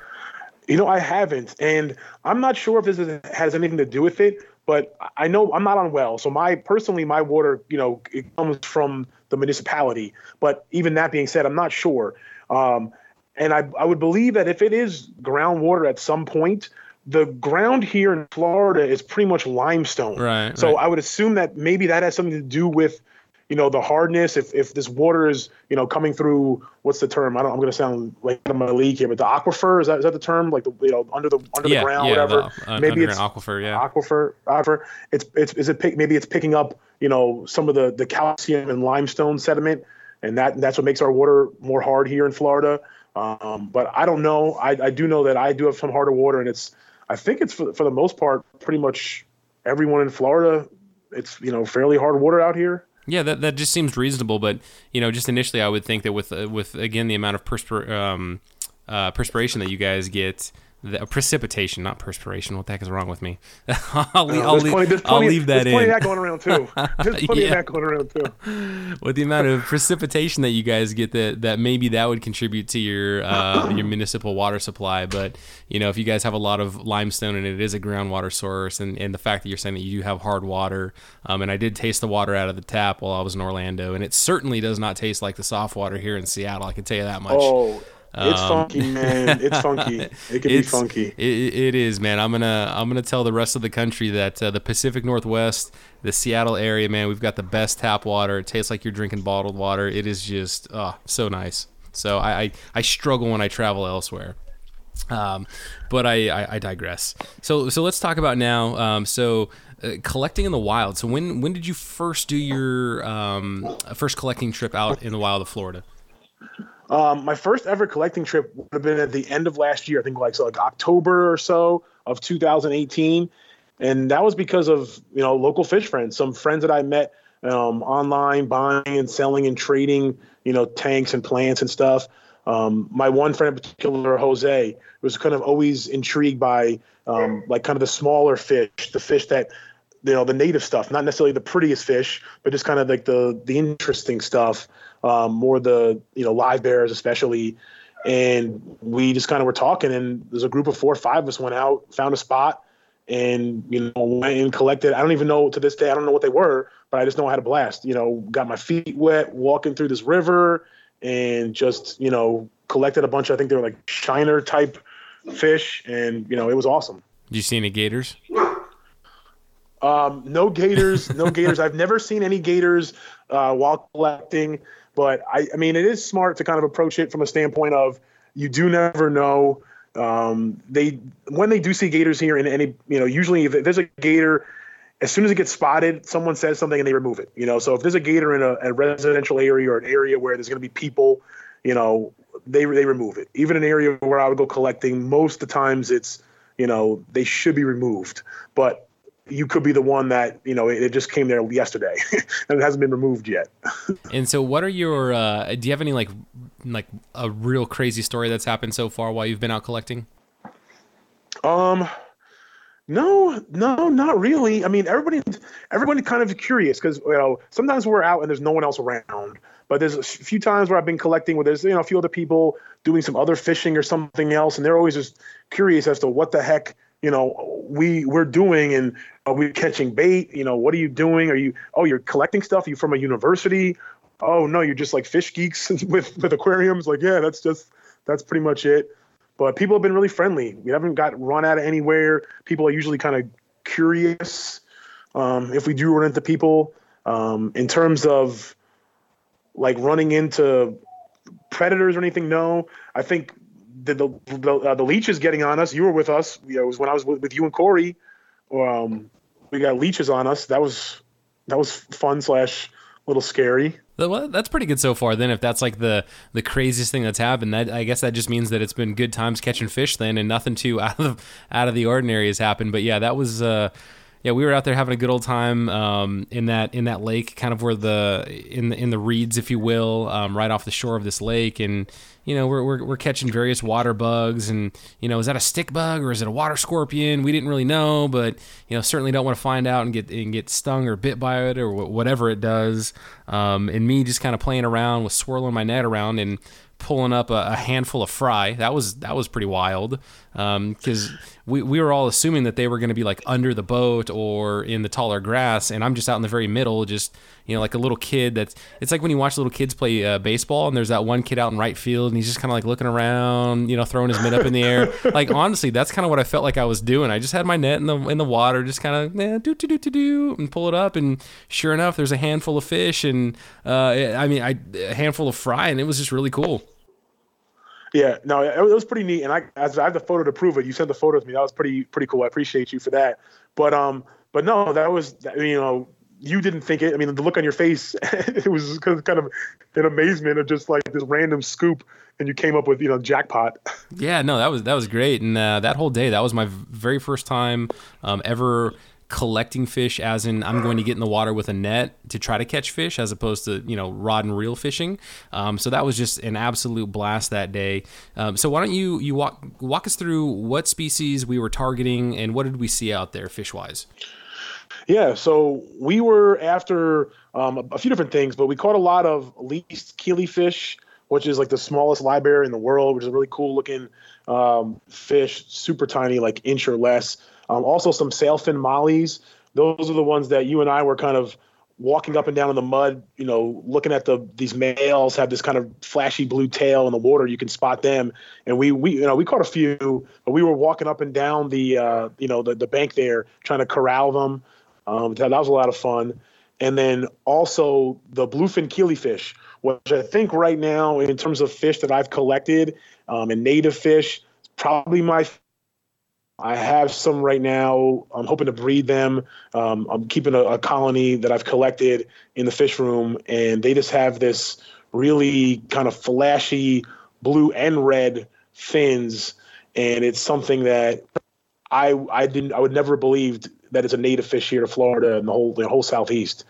You know, I haven't, and I'm not sure if this is, has anything to do with it. But I know I'm not on well, so my personally my water, you know, it comes from the municipality. But even that being said, I'm not sure. Um, and I, I would believe that if it is groundwater at some point, the ground here in Florida is pretty much limestone. Right. So right. I would assume that maybe that has something to do with, you know, the hardness. If if this water is, you know, coming through, what's the term? I don't. I'm going to sound like I'm a leak here, but the aquifer is that is that the term? Like the you know under the under yeah, the ground, yeah, whatever. The, uh, maybe it's aquifer. Yeah. Aquifer. Aquifer. It's it's is it pick, maybe it's picking up you know some of the the calcium and limestone sediment, and that that's what makes our water more hard here in Florida. Um, but I don't know. I, I do know that I do have some harder water, and it's I think it's for, for the most part pretty much everyone in Florida. It's you know fairly hard water out here. Yeah, that, that just seems reasonable. But you know, just initially, I would think that with uh, with again the amount of perspir- um, uh, perspiration that you guys get, the, precipitation, not perspiration. What the heck is wrong with me? [LAUGHS] I'll, leave, Uh, I'll, there's leave, plenty, there's I'll leave that there's plenty of that going around too. [LAUGHS] There's plenty Yeah. of that going around too. with the amount of precipitation that you guys get that that maybe that would contribute to your uh, your [CLEARS THROAT] municipal water supply but you know if you guys have a lot of limestone and it is a groundwater source and, and the fact that you're saying that you do have hard water um, and I did taste the water out of the tap while I was in Orlando and it certainly does not taste like the soft water here in Seattle I can tell you that much Oh, it's Um, funky, man. It's funky. [LAUGHS] It can be funky. It, it is, man. I'm gonna I'm gonna tell the rest of the country that uh, the Pacific Northwest, the Seattle area, man, we've got the best tap water. It tastes like you're drinking bottled water. It is just oh so nice. So I I, I struggle when I travel elsewhere. Um, but I, I, I digress. So so let's talk about now. Um, so uh, collecting in the wild. So when when did you first do your um, first collecting trip out in the wild of Florida? Um, my first ever collecting trip would have been at the end of last year. I think like so like October or so of 2018, and that was because of you know local fish friends, some friends that I met um, online, buying and selling and trading you know tanks and plants and stuff. Um, my one friend in particular, Jose, was kind of always intrigued by um, like kind of the smaller fish, the fish that you know the native stuff, not necessarily the prettiest fish, but just kind of like the the interesting stuff, um, more the you know live bears especially. And we just kind of were talking, and there's a group of four or five of us went out, found a spot, and you know went and collected. I don't even know to this day. I don't know what they were, but I just know I had a blast. You know, got my feet wet walking through this river, and just you know collected a bunch. Of, I think they were like shiner type fish, and you know it was awesome. Did you see any gators? Um, no gators, no gators. I've never seen any gators uh, while collecting, but I, I mean, it is smart to kind of approach it from a standpoint of you do never know. Um, they when they do see gators here in any, you know, usually if there's a gator, as soon as it gets spotted, someone says something and they remove it. You know, so if there's a gator in a, a residential area or an area where there's going to be people, you know, they they remove it. Even an area where I would go collecting, most of the times it's, you know, they should be removed, but you could be the one that you know it, it just came there yesterday [LAUGHS] and it hasn't been removed yet. [LAUGHS] And so, what are your? Uh, do you have any like, like a real crazy story that's happened so far while you've been out collecting? Um, no, no, not really. I mean, everybody, everybody kind of curious because you know sometimes we're out and there's no one else around. But there's a few times where I've been collecting where there's you know a few other people doing some other fishing or something else, and they're always just curious as to what the heck you know we we're doing and are we catching bait? You know, what are you doing? Are you oh you're collecting stuff? Are you from a university? Oh no, you're just like fish geeks [LAUGHS] with with aquariums. Like yeah, that's just that's pretty much it. But people have been really friendly. We haven't got run out of anywhere. People are usually kind of curious um, if we do run into people. Um, in terms of like running into predators or anything, no. I think the the the, uh, the leeches getting on us. You were with us. You know, it was when I was with, with you and Cory. Um, we got leeches on us. That was that was fun slash little scary. Well, that's pretty good so far. Then, if that's like the the craziest thing that's happened, that I guess that just means that it's been good times catching fish then, and nothing too [LAUGHS] out of out of the ordinary has happened. But yeah, that was. Uh, yeah, we were out there having a good old time um, in that in that lake, kind of where the in the in the reeds, if you will, um, right off the shore of this lake, and you know we're, we're we're catching various water bugs, and you know is that a stick bug or is it a water scorpion? We didn't really know, but you know certainly don't want to find out and get and get stung or bit by it or whatever it does. Um, and me just kind of playing around with swirling my net around and pulling up a, a handful of fry. That was that was pretty wild because we, we were all assuming that they were going to be like under the boat or in the taller grass, and I'm just out in the very middle, just you know like a little kid. That's it's like when you watch little kids play uh, baseball, and there's that one kid out in right field, and he's just kind of like looking around, you know, throwing his mitt up in the air. [LAUGHS] Like honestly, that's kind of what I felt like I was doing. I just had my net in the in the water, just kind of eh, do do do do do, and pull it up, and sure enough, there's a handful of fish, and uh, I mean, I a handful of fry, and it was just really cool. Yeah, no, it was pretty neat, and I I have the photo to prove it. You sent the photo to me. That was pretty pretty cool. I appreciate you for that. But um, but no, that was you know you didn't think it. I mean, the look on your face, [LAUGHS] it was kind of an amazement of just like this random scoop, and you came up with you know jackpot. [LAUGHS] Yeah, no, that was that was great, and uh, that whole day, that was my very first time um, ever collecting fish, as in I'm going to get in the water with a net to try to catch fish, as opposed to you know rod and reel fishing. Um, so that was just an absolute blast that day. Um, so why don't you you walk walk us through what species we were targeting and what did we see out there fish wise? Yeah, so we were after um, a few different things, but we caught a lot of least killifish, which is like the smallest livebearer in the world, which is a really cool looking um, fish, super tiny, like inch or less. Um, also, some sailfin mollies. Those are the ones that you and I were kind of walking up and down in the mud, you know, looking at the these males have this kind of flashy blue tail in the water. You can spot them, and we we you know we caught a few, but we were walking up and down the uh, you know the the bank there trying to corral them. Um, that, that was a lot of fun, and then also the bluefin killifish, which I think right now in terms of fish that I've collected um, and native fish, probably my I have some right now. I'm hoping to breed them. Um, I'm keeping a, a, colony that I've collected in the fish room, and they just have this really kind of flashy blue and red fins, and it's something that I I didn't I would never believed that it's a native fish here to Florida and the whole the whole southeast.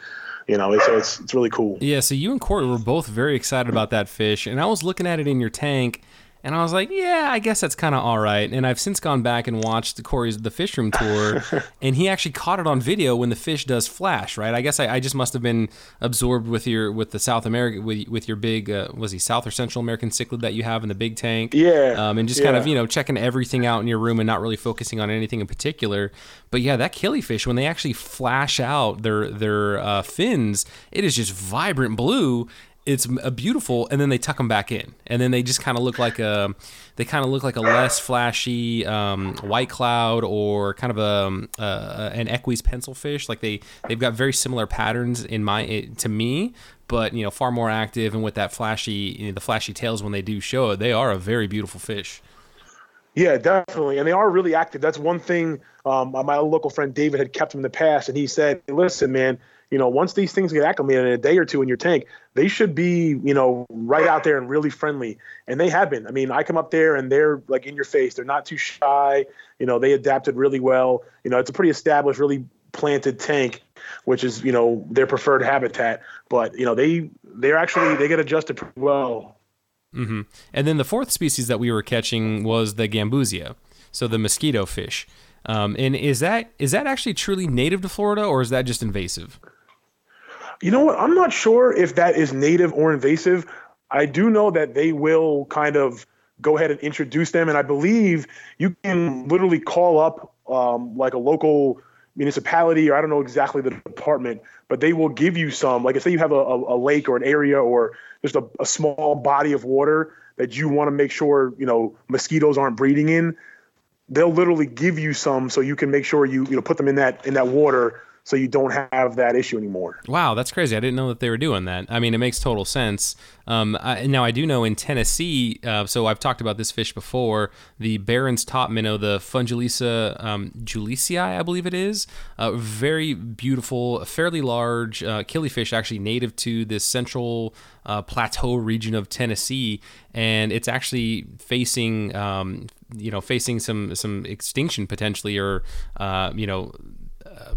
You know, it's it's it's really cool. Yeah. So you and Cory were both very excited about that fish, and I was looking at it in your tank and I was like, yeah, I guess that's kind of all right. And I've since gone back and watched the Cory's the fish room tour, [LAUGHS] and he actually caught it on video when the fish does flash. Right? I guess I, I just must have been absorbed with your with the South America with, with your big uh, was he South or Central American cichlid that you have in the big tank. Yeah. Um, and just yeah. kind of you know checking everything out in your room and not really focusing on anything in particular. But yeah, that killifish when they actually flash out their their uh, fins, it is just vibrant blue it's a beautiful and then they tuck them back in and then they just kind of look like a they kind of look like a less flashy um, white cloud or kind of a um, uh, an eques pencil fish like they they've got very similar patterns in my to me but you know far more active and with that flashy you know, the flashy tails when they do show it they are a very beautiful fish yeah, definitely, and they are really active. That's one thing. Um, my local friend David had kept them in the past, and he said, "Listen, man, you know, once these things get acclimated in a day or two in your tank, they should be, you know, right out there and really friendly. And they have been. I mean, I come up there and they're like in your face. They're not too shy. You know, they adapted really well. You know, it's a pretty established, really planted tank, which is, you know, their preferred habitat. But, you know, they they're actually they get adjusted pretty well. Mm-hmm. And then the fourth species that we were catching was the gambusia, so the mosquito fish. Um, and is that is that actually truly native to Florida, or is that just invasive? You know what? I'm not sure if that is native or invasive. I do know that they will kind of go ahead and introduce them, and I believe you can literally call up um, like a local municipality or I don't know exactly the department, but they will give you some. Like, say you have a, a, a lake or an area or just a, a small body of water that you want to make sure you know mosquitoes aren't breeding in. They'll literally give you some so you can make sure you you know put them in that in that water so you don't have that issue anymore. Wow, that's crazy. I didn't know that they were doing that. I mean, it makes total sense. Um, I, now I do know in Tennessee. Uh, so I've talked about this fish before. The Barrens top minnow, the Fundulus um, julisia, I believe it is. Uh, very beautiful, fairly large uh, killifish, actually native to this central uh, plateau region of Tennessee, and it's actually facing, um, you know, facing some some extinction potentially, or uh, you know uh,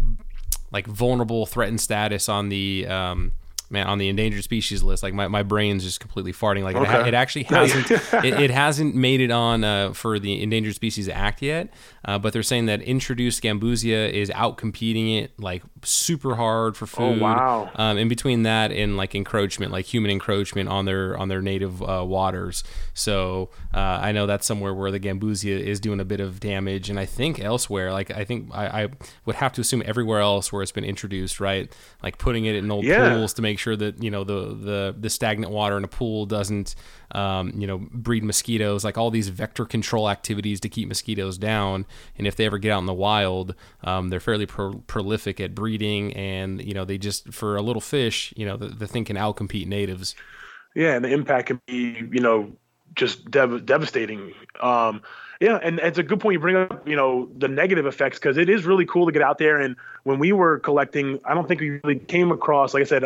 like vulnerable threatened status on the um, man on the endangered species list like my, my brain's just completely farting like okay. it, it, actually hasn't [LAUGHS] it, it, hasn't made it on uh, for the endangered species act yet uh, but they're saying that introduced gambusia is out competing it like super hard for oh, food oh, wow um, in between that and like encroachment like human encroachment on their on their native uh, waters so uh, I know that's somewhere where the gambusia is doing a bit of damage and I think elsewhere like I think I, I would have to assume everywhere else where it's been introduced right like putting it in old yeah. pools to make sure that you know the the the stagnant water in a pool doesn't um, you know breed mosquitoes. Like all these vector control activities to keep mosquitoes down. And if they ever get out in the wild um, they're fairly pro- prolific at breeding. And you know they just for a little fish you know the, the thing can outcompete natives. Yeah and the impact can be you know just dev- devastating. Um, yeah, and it's a good point you bring up, you know, the negative effects because it is really cool to get out there. And when we were collecting, I don't think we really came across, like I said,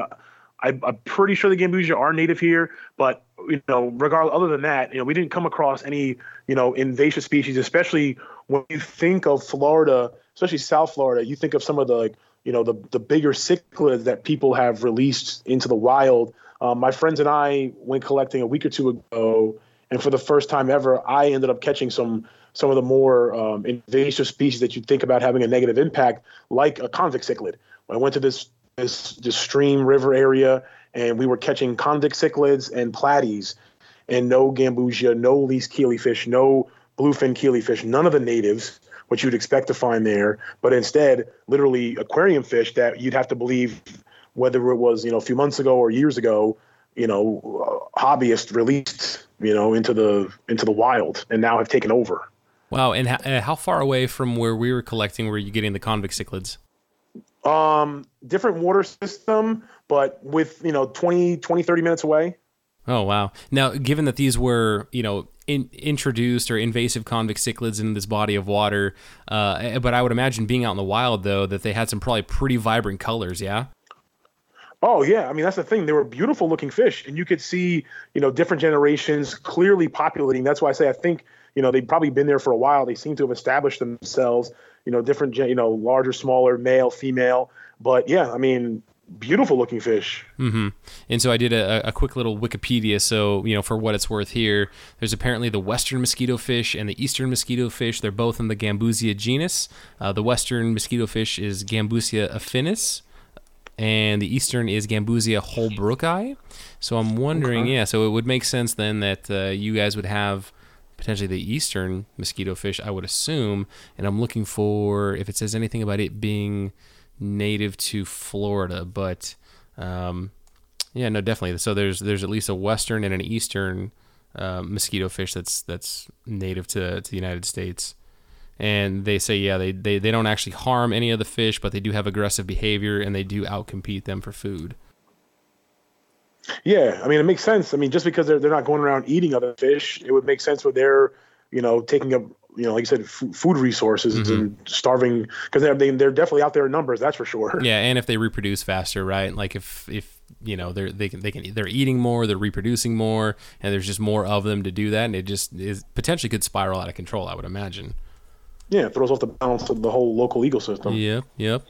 I, am pretty sure the Gambusia are native here, but you know, regardless, other than that, you know, we didn't come across any, you know, invasive species, especially when you think of Florida especially South Florida, you think of some of the like, you know, the the bigger cichlids that people have released into the wild. Um, my friends and I went collecting a week or two ago, and for the first time ever, I ended up catching some some of the more um, invasive species that you think about having a negative impact, like a convict cichlid. When I went to this this, this stream river area, and we were catching convict cichlids and platies, and no gambusia, no least killifish, no bluefin killifish, none of the natives, which you'd expect to find there, but instead, literally aquarium fish that you'd have to believe, whether it was you know a few months ago or years ago, you know, uh, hobbyists released you know into the into the wild and now have taken over. Wow, and how, uh, how far away from where we were collecting were you getting the convict cichlids? Um, different water system, but with you know 20, 20 30 minutes away. Oh wow! Now, given that these were you know in, introduced or invasive convict cichlids in this body of water, uh, eh, but I would imagine being out in the wild though that they had some probably pretty vibrant colors. Yeah. Oh yeah, I mean that's the thing. They were beautiful looking fish, and you could see you know different generations clearly populating. That's why I say I think you know they've probably been there for a while. They seem to have established themselves. You know, different you know larger, smaller, male, female. But yeah, I mean beautiful looking fish. Mm-hmm. And so I did a, a, quick little Wikipedia. So, you know, for what it's worth here, there's apparently the western mosquito fish and the eastern mosquito fish. They're both in the Gambusia genus. Uh, the western mosquito fish is Gambusia affinis. And the eastern is Gambusia holbrooki. So I'm wondering, okay. yeah, so it would make sense then that uh, you guys would have potentially the eastern mosquito fish, I would assume. And I'm looking for if it says anything about it being native to Florida, but um, yeah, no, definitely. So there's there's at least a western and an eastern uh, mosquito fish that's that's native to, to the United States. And they say, yeah, they, they, they don't actually harm any of the fish, but they do have aggressive behavior and they do outcompete them for food. Yeah, I mean, it makes sense. I mean, just because they're, they're not going around eating other fish, it would make sense for their, you know, taking up you know, like you said, f- food resources mm-hmm. and starving because they're they, are they are definitely out there in numbers. That's for sure. Yeah, and if they reproduce faster, right? Like if if you know they're they can they can they're eating more, they're reproducing more, and there's just more of them to do that, and it just is potentially could spiral out of control. I would imagine. Yeah, it throws off the balance of the whole local ecosystem. Yep, yep.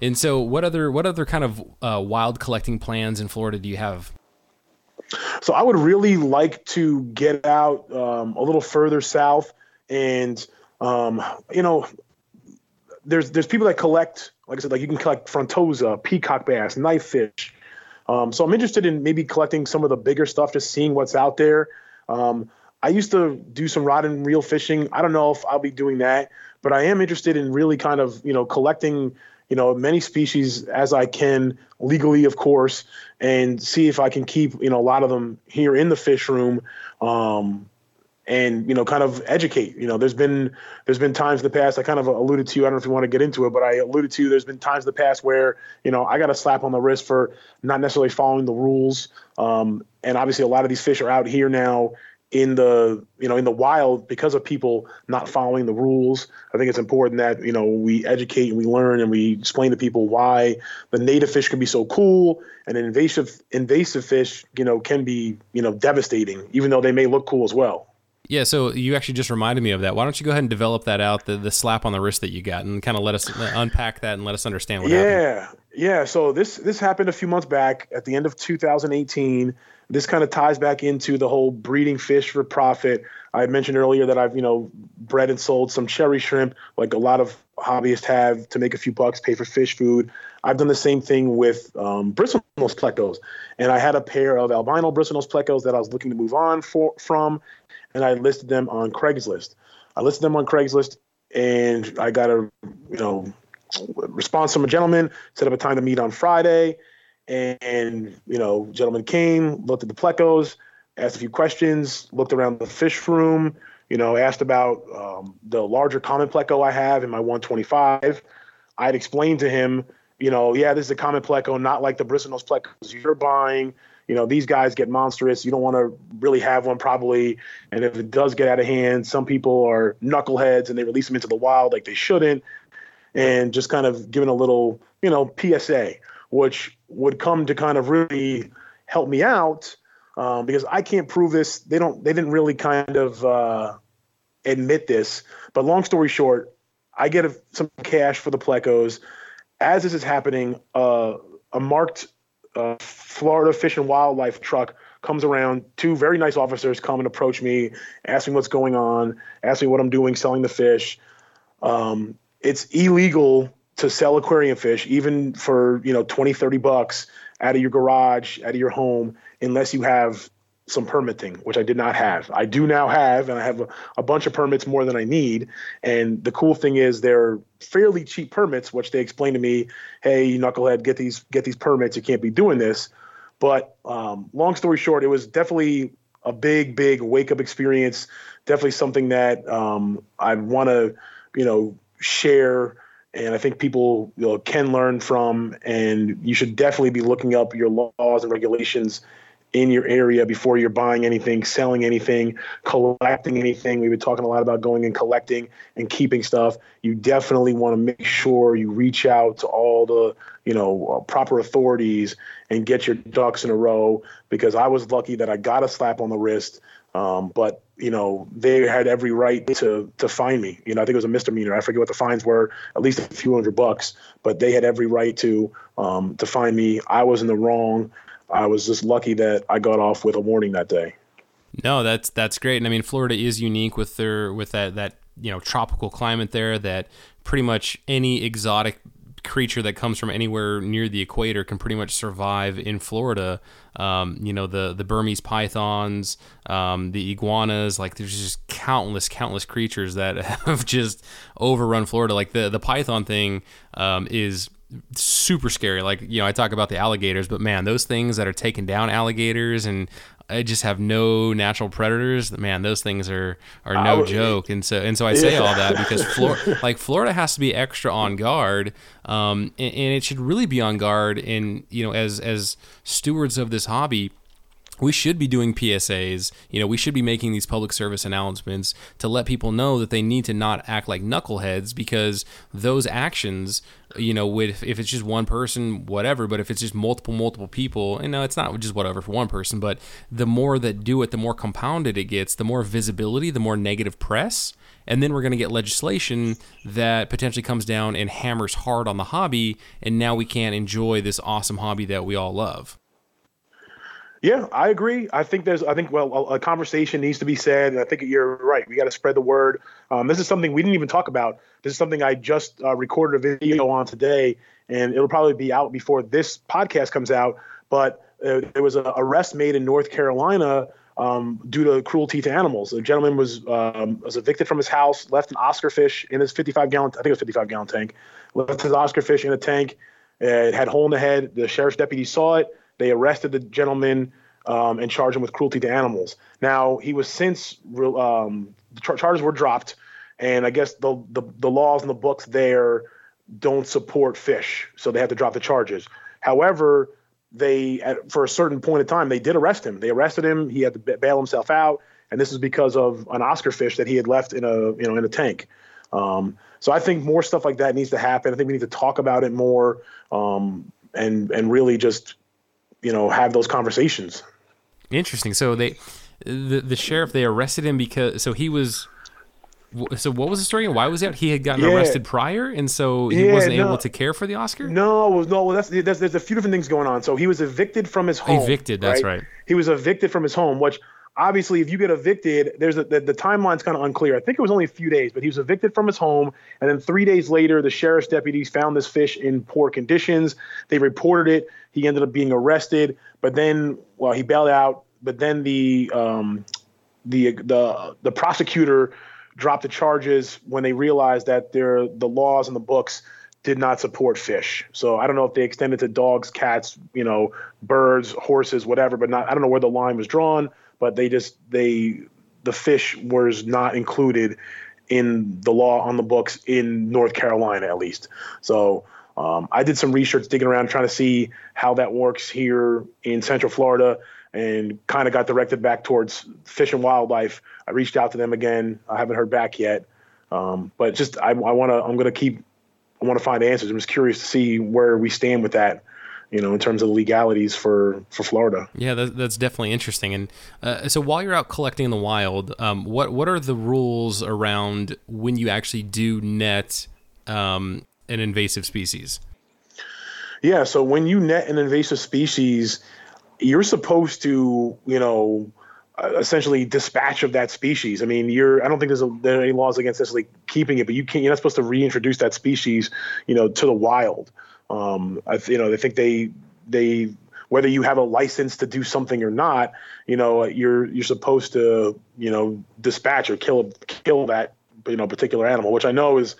And so, what other what other kind of uh, wild collecting plans in Florida do you have? So I would really like to get out um, a little further south and um, you know, there's there's people that collect, like I said, like you can collect frontosa, peacock bass, knifefish. Um, so I'm interested in maybe collecting some of the bigger stuff, just seeing what's out there. Um, I used to do some rod and reel fishing. I don't know if I'll be doing that, but I am interested in really kind of you know collecting you know many species as I can legally, of course, and see if I can keep you know a lot of them here in the fish room. Um, and you know kind of educate you know there's been there's been times in the past i kind of alluded to i don't know if you want to get into it but i alluded to there's been times in the past where you know i got a slap on the wrist for not necessarily following the rules um, and obviously a lot of these fish are out here now in the you know in the wild because of people not following the rules i think it's important that you know we educate and we learn and we explain to people why the native fish can be so cool and invasive invasive fish you know can be you know devastating even though they may look cool as well yeah, so you actually just reminded me of that. Why don't you go ahead and develop that out, the, the slap on the wrist that you got, and kind of let us unpack that and let us understand what yeah, happened. Yeah, yeah. So this this happened a few months back at the end of 2018. This kind of ties back into the whole breeding fish for profit. I mentioned earlier that I've you know bred and sold some cherry shrimp, like a lot of hobbyists have, to make a few bucks, pay for fish food. I've done the same thing with um, bristlenose plecos, and I had a pair of albino bristlenose plecos that I was looking to move on for, from, and I listed them on Craigslist. I listed them on Craigslist, and I got a you know response from a gentleman. Set up a time to meet on Friday, and you know, gentleman came, looked at the plecos, asked a few questions, looked around the fish room. You know, asked about um, the larger common pleco I have in my 125. I had explained to him, you know, yeah, this is a common pleco, not like the bristlenose plecos you're buying you know these guys get monstrous you don't want to really have one probably and if it does get out of hand some people are knuckleheads and they release them into the wild like they shouldn't and just kind of giving a little you know psa which would come to kind of really help me out um, because i can't prove this they don't they didn't really kind of uh, admit this but long story short I get a, some cash for the plecos. As this is happening, uh, a marked uh, Florida Fish and Wildlife truck comes around. Two very nice officers come and approach me, ask me what's going on, ask me what I'm doing selling the fish. Um, it's illegal to sell aquarium fish, even for you know 20, 30 bucks out of your garage, out of your home, unless you have some permitting, which I did not have. I do now have, and I have a, a, bunch of permits more than I need. And the cool thing is they're fairly cheap permits, which they explained to me, "Hey, knucklehead, get these get these permits. You can't be doing this." But um, long story short, it was definitely a big, big wake up experience. Definitely something that um, I want to, you know, share and I think people you know, can learn from. And you should definitely be looking up your laws and regulations in your area before you're buying anything, selling anything, collecting anything. We've been talking a lot about going and collecting and keeping stuff. You definitely want to make sure you reach out to all the, you know, uh, proper authorities and get your ducks in a row because I was lucky that I got a slap on the wrist. Um, but you know they had every right to to fine me. You know, I think it was a misdemeanor. I forget what the fines were, at least a few hundred bucks. But they had every right to um, to fine me. I was in the wrong. I was just lucky that I got off with a warning that day. No, that's that's great. And I mean, Florida is unique with their with that that you know tropical climate there. That pretty much any exotic creature that comes from anywhere near the equator can pretty much survive in Florida. Um, you know, the the Burmese pythons, um, the iguanas, like there's just countless, countless creatures that [LAUGHS] have just overrun Florida. Like the the python thing um, is super scary. Like, you know, I talk about the alligators, but man, those things that are taking down alligators and I just have no natural predators. Man, those things are are no would, joke. And so and so I say yeah. all that because Florida, [LAUGHS] like Florida, has to be extra on guard, um, and, and it should really be on guard. And you know, as as stewards of this hobby, we should be doing PSAs. You know, we should be making these public service announcements to let people know that they need to not act like knuckleheads because those actions, you know, with if it's just one person, whatever, but if it's just multiple, multiple people, and no, it's not just whatever for one person, but the more that do it, the more compounded it gets, the more visibility, the more negative press. And then we're going to get legislation that potentially comes down and hammers hard on the hobby, and now we can't enjoy this awesome hobby that we all love. Yeah, I agree. I think there's, I think, well, a, conversation needs to be said, and I think you're right. We got to spread the word. Um, this is something we didn't even talk about. This is something I just uh, recorded a video on today, and it'll probably be out before this podcast comes out. But uh, there was an arrest made in North Carolina um, due to cruelty to animals. A gentleman was um, was evicted from his house, left an Oscar fish in his 55 gallon, I think it was 55 gallon tank, left his Oscar fish in a tank. It had hole in the head. The sheriff's deputy saw it they arrested the gentleman um, and charged him with cruelty to animals. Now he was since um, the char- charges were dropped, and I guess the, the the laws and the books there don't support fish, so they had to drop the charges. However, they at, for a certain point of time they did arrest him. They arrested him. He had to bail himself out, and this is because of an Oscar fish that he had left in a you know in a tank. Um, so I think more stuff like that needs to happen. I think we need to talk about it more um, and and really just you know have those conversations. Interesting. So they, the the sheriff, they arrested him because so he was. So what was the story? and Why was that? He had gotten yeah. arrested prior, and so he yeah, wasn't no, able to care for the Oscar. No, no. Well, that's, that's there's a few different things going on. So he was evicted from his home. Evicted. That's right. right. He was evicted from his home, which obviously, if you get evicted, there's a, the, the timeline's kind of unclear. I think it was only a few days, but he was evicted from his home, and then three days later, the sheriff's deputies found this fish in poor conditions. They reported it. He ended up being arrested, but then, well, he bailed out. But then the um, the the the prosecutor dropped the charges when they realized that there the laws and the books did not support fish. So I don't know if they extended to dogs, cats, you know, birds, horses, whatever, but not I don't know where the line was drawn but they just they the fish was not included in the law on the books in North Carolina at least. So um, I did some research digging around trying to see how that works here in Central Florida and kind of got directed back towards Fish and Wildlife. I reached out to them again. I haven't heard back yet. Um, but just I, I want to I'm going to keep I want to find answers. I'm just curious to see where we stand with that you know, in terms of legalities for for Florida. Yeah, that, that's definitely interesting. And uh, so, while you're out collecting in the wild, um, what what are the rules around when you actually do net um, an invasive species? Yeah, so when you net an invasive species, you're supposed to, you know, uh, essentially dispatch of that species. I mean, you're I don't think there's, a, there are any laws against necessarily keeping it, but you can't. You're not supposed to reintroduce that species, you know, to the wild. Um, I, you know, I think they they whether you have a license to do something or not, you know, you're you're supposed to you know dispatch or kill kill that you know particular animal, which I know is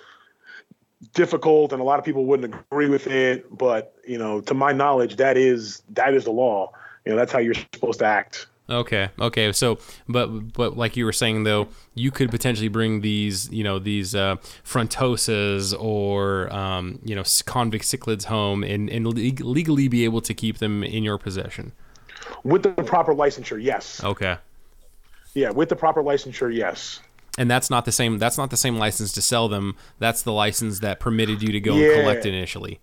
difficult and a lot of people wouldn't agree with it, but you know, to my knowledge, that is that is the law. You know, that's how you're supposed to act. Okay. Okay. So, but but like you were saying though, you could potentially bring these, you know, these uh, frontosas or um, you know convict cichlids home and and legally be able to keep them in your possession. With the proper licensure, yes. Okay. Yeah, with the proper licensure, yes. And that's not the same. That's not the same license to sell them. That's the license that permitted you to go yeah. and collect initially.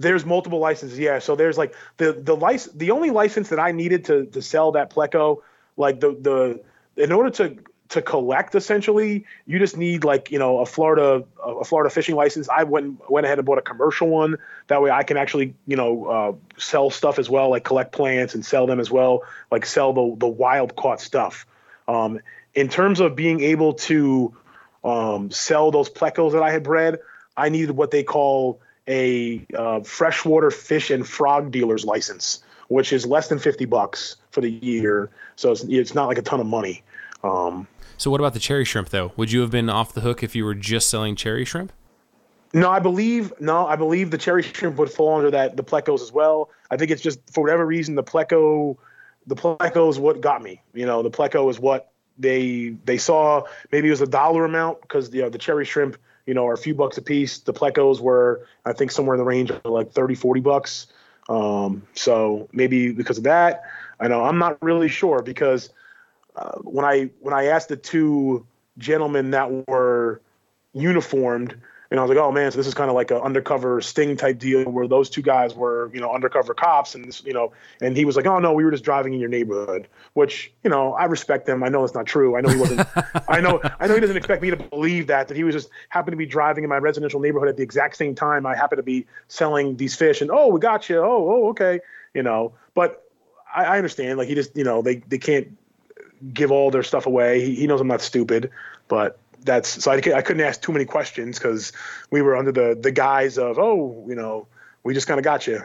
There's multiple licenses, yeah. So there's like the the license. The only license that I needed to to sell that pleco, like the the in order to to collect essentially you just need like you know a florida a florida fishing license i went went ahead and bought a commercial one that way i can actually you know uh, sell stuff as well like collect plants and sell them as well like sell the the wild caught stuff um, in terms of being able to um, sell those plecos that i had bred i needed what they call a uh, freshwater fish and frog dealer's license, which is less than 50 bucks for the year. So it's, it's not like a ton of money. Um, so what about the cherry shrimp though? Would you have been off the hook if you were just selling cherry shrimp? No, I believe no, I believe the cherry shrimp would fall under that the plecos as well. I think it's just for whatever reason the pleco the pleco is what got me. You know, the pleco is what they they saw maybe it was a dollar amount because you know the cherry shrimp you know, are a few bucks a piece. The plecos were, I think, somewhere in the range of like 30, 40 bucks. Um, so maybe because of that, I know I'm not really sure because uh, when I when I asked the two gentlemen that were uniformed, and I was like, oh man, so this is kind of like an undercover sting type deal where those two guys were, you know, undercover cops, and this, you know, and he was like, oh no, we were just driving in your neighborhood, which, you know, I respect them. I know it's not true. I know he wasn't. [LAUGHS] I know, I know he doesn't expect me to believe that that he was just happened to be driving in my residential neighborhood at the exact same time I happened to be selling these fish, and oh, we got you. Oh, oh, okay, you know, but I, I understand. Like he just, you know, they they can't give all their stuff away. He, he knows I'm not stupid, but that's so I, I couldn't ask too many questions because we were under the the guise of oh you know we just kind of got you.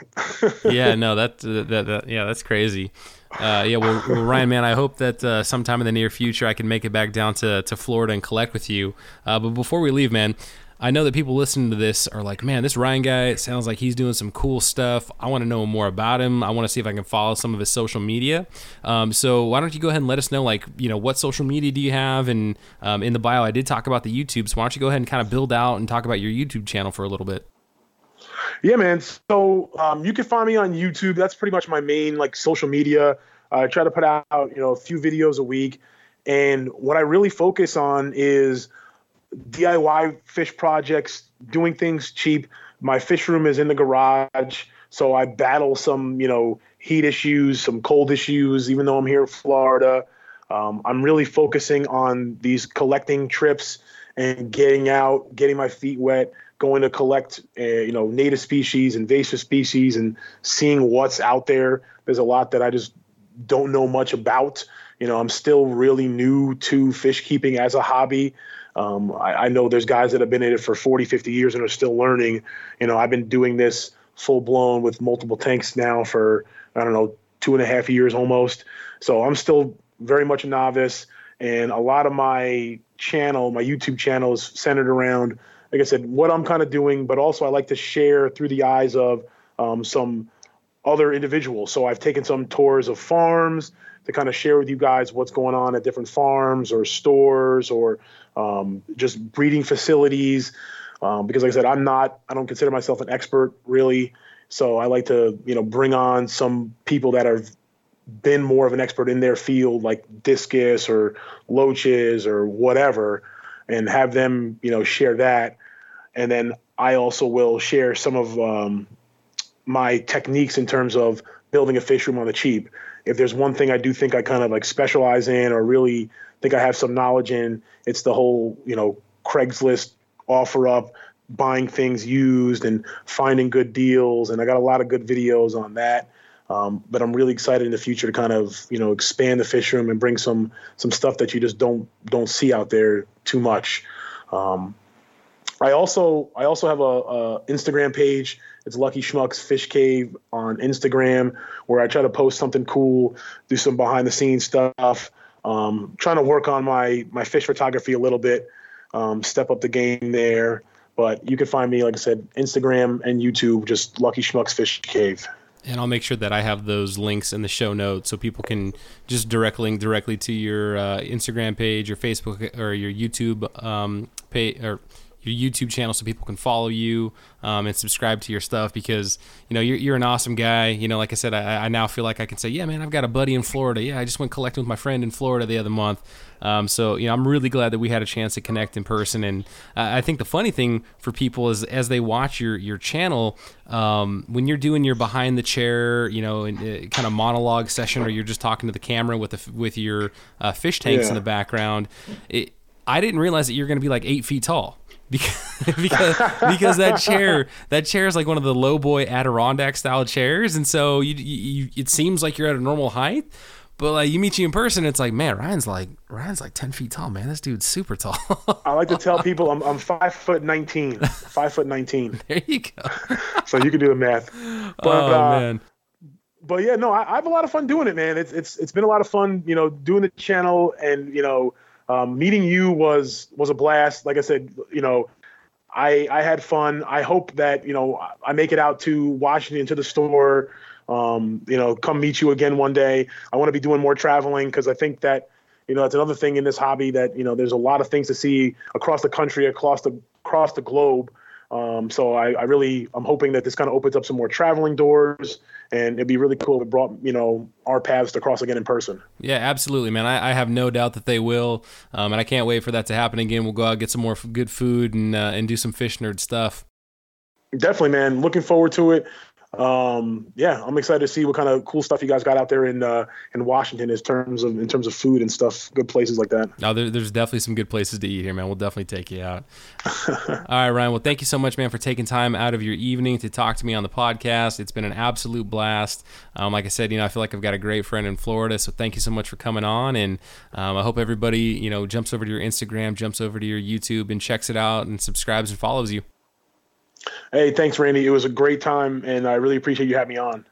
[LAUGHS] yeah, no, that, that, that, yeah, that's crazy. Uh, yeah, well, well, Ryan, man, I hope that uh, sometime in the near future I can make it back down to, to Florida and collect with you. Uh, but before we leave, man, I know that people listening to this are like, man, this Ryan guy it sounds like he's doing some cool stuff. I want to know more about him. I want to see if I can follow some of his social media. Um, so why don't you go ahead and let us know, like, you know, what social media do you have? And um, in the bio, I did talk about the YouTube. So why don't you go ahead and kind of build out and talk about your YouTube channel for a little bit? Yeah, man. So um, you can find me on YouTube. That's pretty much my main like social media. I try to put out, you know, a few videos a week. And what I really focus on is DIY fish projects, doing things cheap. My fish room is in the garage, so I battle some, you know, heat issues, some cold issues, even though I'm here in Florida. Um, I'm really focusing on these collecting trips and getting out, getting my feet wet, going to collect, uh, you know, native species, invasive species, and seeing what's out there. There's a lot that I just don't know much about. You know, I'm still really new to fish keeping as a hobby. Um, I, I, know there's guys that have been in it for 40, 50 years and are still learning. You know, I've been doing this full blown with multiple tanks now for, I don't know, two and a half years almost. So I'm still very much a novice. And a lot of my channel, my YouTube channel is centered around, like I said, what I'm kind of doing, but also I like to share through the eyes of um, some other individuals. So I've taken some tours of farms to kind of share with you guys what's going on at different farms or stores or um, just breeding facilities. Um, because, like I said, I'm not, I don't consider myself an expert really. So I like to, you know, bring on some people that have been more of an expert in their field, like discus or loaches or whatever, and have them, you know, share that. And then I also will share some of um, my techniques in terms of building a fish room on the cheap. If there's one thing I do think I kind of like specialize in or really think I have some knowledge in, it's the whole, you know, Craigslist offer up, buying things used and finding good deals. And I got a lot of good videos on that. Um, but I'm really excited in the future to kind of you know expand the fish room and bring some some stuff that you just don't don't see out there too much. Um, I also I also have a, a, Instagram page. It's Lucky Schmucks Fish Cave on Instagram, where I try to post something cool, do some behind the scenes stuff. Um, trying to work on my my fish photography a little bit, um, step up the game there. But you can find me, like I said, Instagram and YouTube, just Lucky Schmucks Fish Cave and I'll make sure that I have those links in the show notes so people can just direct link directly to your uh, Instagram page, your Facebook, or your YouTube um, page, or your YouTube channel so people can follow you um, and subscribe to your stuff because you know you're, you're an awesome guy. You know, like I said, I, I, now feel like I can say, yeah, man, I've got a buddy in Florida. Yeah, I just went collecting with my friend in Florida the other month. Um, so you know, I'm really glad that we had a chance to connect in person. And uh, I think the funny thing for people is as they watch your your channel, um, when you're doing your behind the chair, you know, in, uh, kind of monologue session, or you're just talking to the camera with the, with your uh, fish tanks yeah. in the background, it, I didn't realize that you're going to be like eight feet tall because [LAUGHS] because because that chair that chair is like one of the low boy Adirondack style chairs, and so you, you it seems like you're at a normal height. But like you meet you in person, it's like, man, Ryan's like Ryan's like ten feet tall, man. This dude's super tall. I like to tell people I'm I'm five foot nineteen. Five foot nineteen. [LAUGHS] There you go. [LAUGHS] so you can do the math. But, oh uh, man. But yeah, no, I, I, have a lot of fun doing it, man. It's it's it's been a lot of fun, you know, doing the channel and you know um, meeting you was was a blast. Like I said, you know, I I had fun. I hope that you know I make it out to Washington to the store. Um, you know, come meet you again one day. I want to be doing more traveling because I think that you know that's another thing in this hobby that you know there's a lot of things to see across the country, across the across the globe. Um, so I, I, really I'm hoping that this kind of opens up some more traveling doors, and it'd be really cool if it brought you know our paths to cross again in person. Yeah, absolutely, man. I, I have no doubt that they will, um, and I can't wait for that to happen again. We'll go out get some more good food and uh, and do some fish nerd stuff. Definitely, man. Looking forward to it um, yeah, I'm excited to see what kind of cool stuff you guys got out there in uh, in Washington in terms of in terms of food and stuff. Good places like that. No, there, there's definitely some good places to eat here, man. We'll definitely take you out. [LAUGHS] All right, Ryan. Well, thank you so much, man, for taking time out of your evening to talk to me on the podcast. It's been an absolute blast. Um, like I said, you know, I feel like I've got a great friend in Florida, so thank you so much for coming on. And um, I hope everybody, you know, jumps over to your Instagram, jumps over to your YouTube, and checks it out and subscribes and follows you. Hey, thanks, Randy. It was a great time, and I really appreciate you having me on.